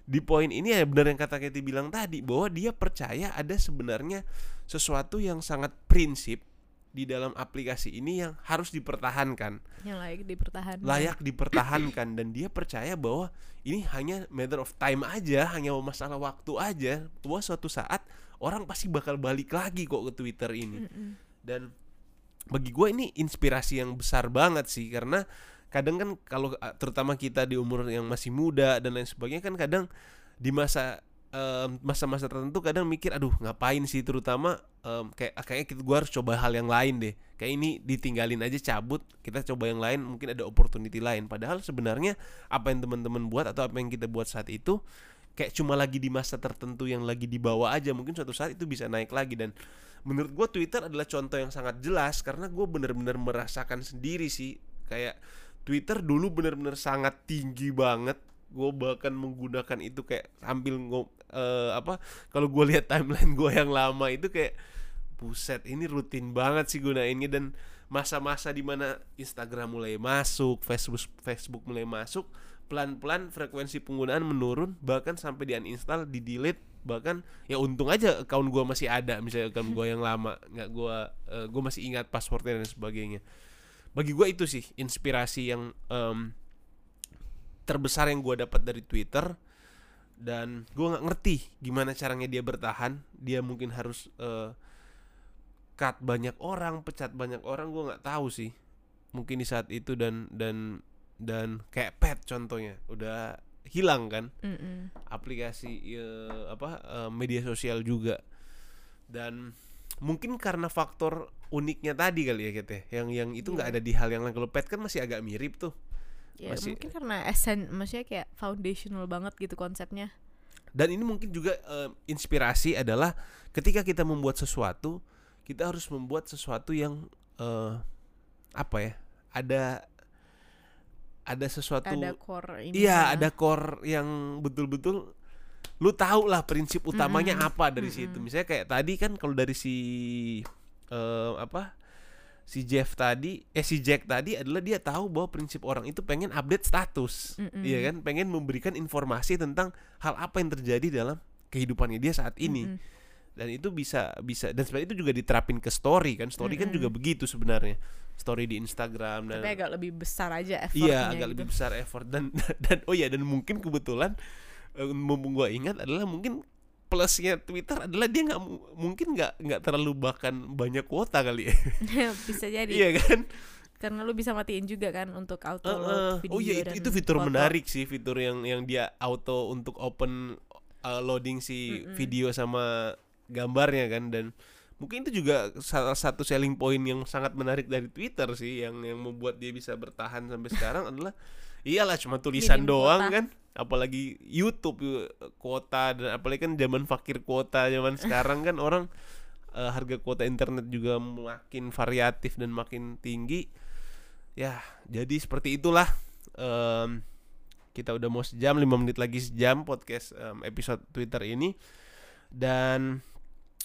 di poin ini ya benar yang kata Katy bilang tadi bahwa dia percaya ada sebenarnya sesuatu yang sangat prinsip di dalam aplikasi ini yang harus dipertahankan. Yang layak dipertahankan. layak dipertahankan dan dia percaya bahwa ini hanya matter of time aja hanya masalah waktu aja. Bahwa suatu saat orang pasti bakal balik lagi kok ke Twitter ini. Dan bagi gue ini inspirasi yang besar banget sih karena kadang kan kalau uh, terutama kita di umur yang masih muda dan lain sebagainya kan kadang di masa masa-masa tertentu kadang mikir aduh ngapain sih? Terutama em, kayak ah, kayaknya kita gua harus coba hal yang lain deh. Kayak ini ditinggalin aja cabut kita coba yang lain mungkin ada opportunity lain. Padahal sebenarnya apa yang teman-teman buat atau apa yang kita buat saat itu kayak cuma lagi di masa tertentu yang lagi di bawah aja mungkin suatu saat itu bisa naik lagi. Dan menurut gue Twitter adalah contoh yang sangat jelas karena gue bener-bener merasakan sendiri sih. Kayak Twitter dulu bener-bener sangat tinggi banget. Gue bahkan menggunakan itu kayak sambil ngo eh, apa kalau gue lihat timeline gue yang lama itu kayak buset ini rutin banget sih gunainnya. Dan masa-masa di mana Instagram mulai masuk Facebook Facebook mulai masuk pelan-pelan frekuensi penggunaan menurun bahkan sampai di uninstall di delete bahkan ya untung aja account gua masih ada misalnya account gua yang lama nggak gua eh, gua masih ingat passwordnya dan sebagainya bagi gua itu sih inspirasi yang em, terbesar yang gua dapat dari Twitter. Dan gua nggak ngerti gimana caranya dia bertahan. Dia mungkin harus eh, cut banyak orang pecat banyak orang gua nggak tahu sih. Mungkin di saat itu dan dan dan kayak pet contohnya. Udah hilang kan? Mm-mm. aplikasi eh, apa eh, media sosial juga. Dan mungkin karena faktor uniknya tadi kali ya kita yang yang itu nggak Iya. ada di hal yang lain kalau pet kan masih agak mirip tuh Ya, Masih- mungkin karena esen, maksudnya kayak foundational banget gitu konsepnya. dan ini mungkin juga eh, inspirasi adalah ketika kita membuat sesuatu kita harus membuat sesuatu yang eh, apa ya ada ada sesuatu Ada core ini. Iya, ada core yang betul-betul lu tahu lah prinsip utamanya Mm-mm. apa dari situ. Mm-mm. Misalnya kayak tadi kan kalau dari si eh, apa? Si Jeff tadi, eh si Jack tadi adalah dia tahu bahwa prinsip orang itu pengen update status. Mm-mm. Iya kan? Pengen memberikan informasi tentang hal apa yang terjadi dalam kehidupannya dia saat ini. Mm-mm. Dan itu bisa bisa dan sebenarnya itu juga diterapin ke story kan. Story kan Mm-mm. juga begitu sebenarnya. Story di Instagram dan Tapi agak lebih besar aja effortnya Iya, agak gitu. lebih besar effort dan dan oh ya dan mungkin kebetulan eh, mumpung gua ingat adalah mungkin plusnya Twitter adalah dia nggak mu- mungkin nggak nggak terlalu bahkan banyak kuota kali ya bisa jadi iya kan karena lu bisa matiin juga kan untuk auto Uh, uh. video oh iya itu, itu fitur foto. menarik sih fitur yang yang dia auto untuk open uh, loading si Mm-mm. video sama gambarnya kan dan mungkin itu juga salah satu selling point yang sangat menarik dari Twitter sih yang yang membuat dia bisa bertahan sampai sekarang adalah iyalah cuma tulisan Minim doang kuota. kan. Apalagi YouTube uh, kuota dan apalagi kan zaman fakir kuota zaman sekarang kan orang uh, harga kuota internet juga makin variatif dan makin tinggi. Ya jadi seperti itulah Em, kita udah mau sejam 5 menit lagi sejam podcast em, episode Twitter ini. Dan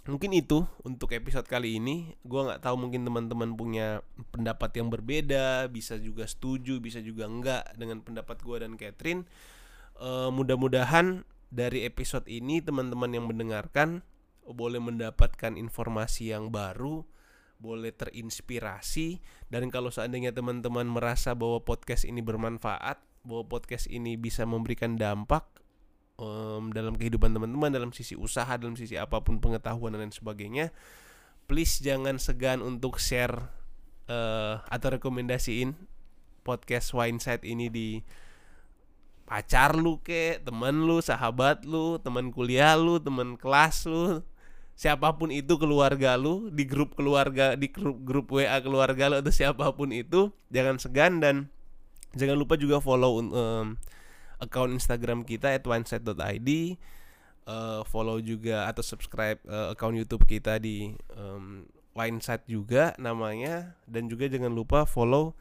mungkin itu untuk episode kali ini. Gua nggak tahu mungkin teman-teman punya pendapat yang berbeda bisa juga setuju bisa juga enggak dengan pendapat gua dan Catherine. Eh, mudah-mudahan dari episode ini teman-teman yang mendengarkan boleh mendapatkan informasi yang baru boleh terinspirasi dan kalau seandainya teman-teman merasa bahwa podcast ini bermanfaat, bahwa podcast ini bisa memberikan dampak em, dalam kehidupan teman-teman dalam sisi usaha, dalam sisi apa pun pengetahuan dan lain sebagainya, please jangan segan untuk share eh, atau rekomendasiin podcast Wineside ini di pacar lu ke, teman lu, sahabat lu, teman kuliah lu, teman kelas lu, siapa pun itu keluarga lu di grup keluarga di grup grup WA keluarga lu atau siapa pun itu jangan segan dan jangan lupa juga follow um, account Instagram kita @wineside.id eh, follow juga atau subscribe eh, account YouTube kita di um, Wineside juga namanya. Dan juga jangan lupa follow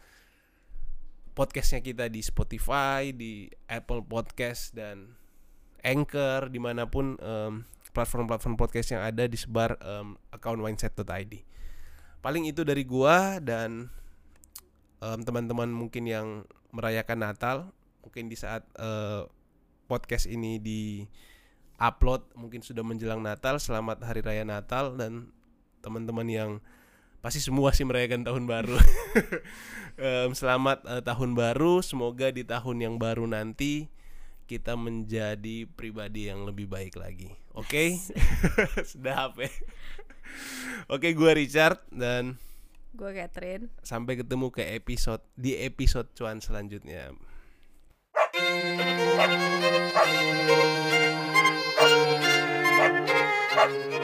podcastnya kita di Spotify di Apple Podcast dan Anchor di mana pun em, platform-platform podcast yang ada disebar em, account mindset.id. Paling itu dari gua dan em, teman-teman mungkin yang merayakan Natal, mungkin di saat eh, podcast ini di upload mungkin sudah menjelang Natal. Selamat hari raya Natal dan teman-teman yang pasti semua sih merayakan tahun baru. Em, selamat eh, tahun baru, semoga di tahun yang baru nanti kita menjadi pribadi yang lebih baik lagi. Oke? Sudah ya. Oke, gua Richard dan gue Catherine sampai ketemu ke episode di episode cuan selanjutnya. Thank you.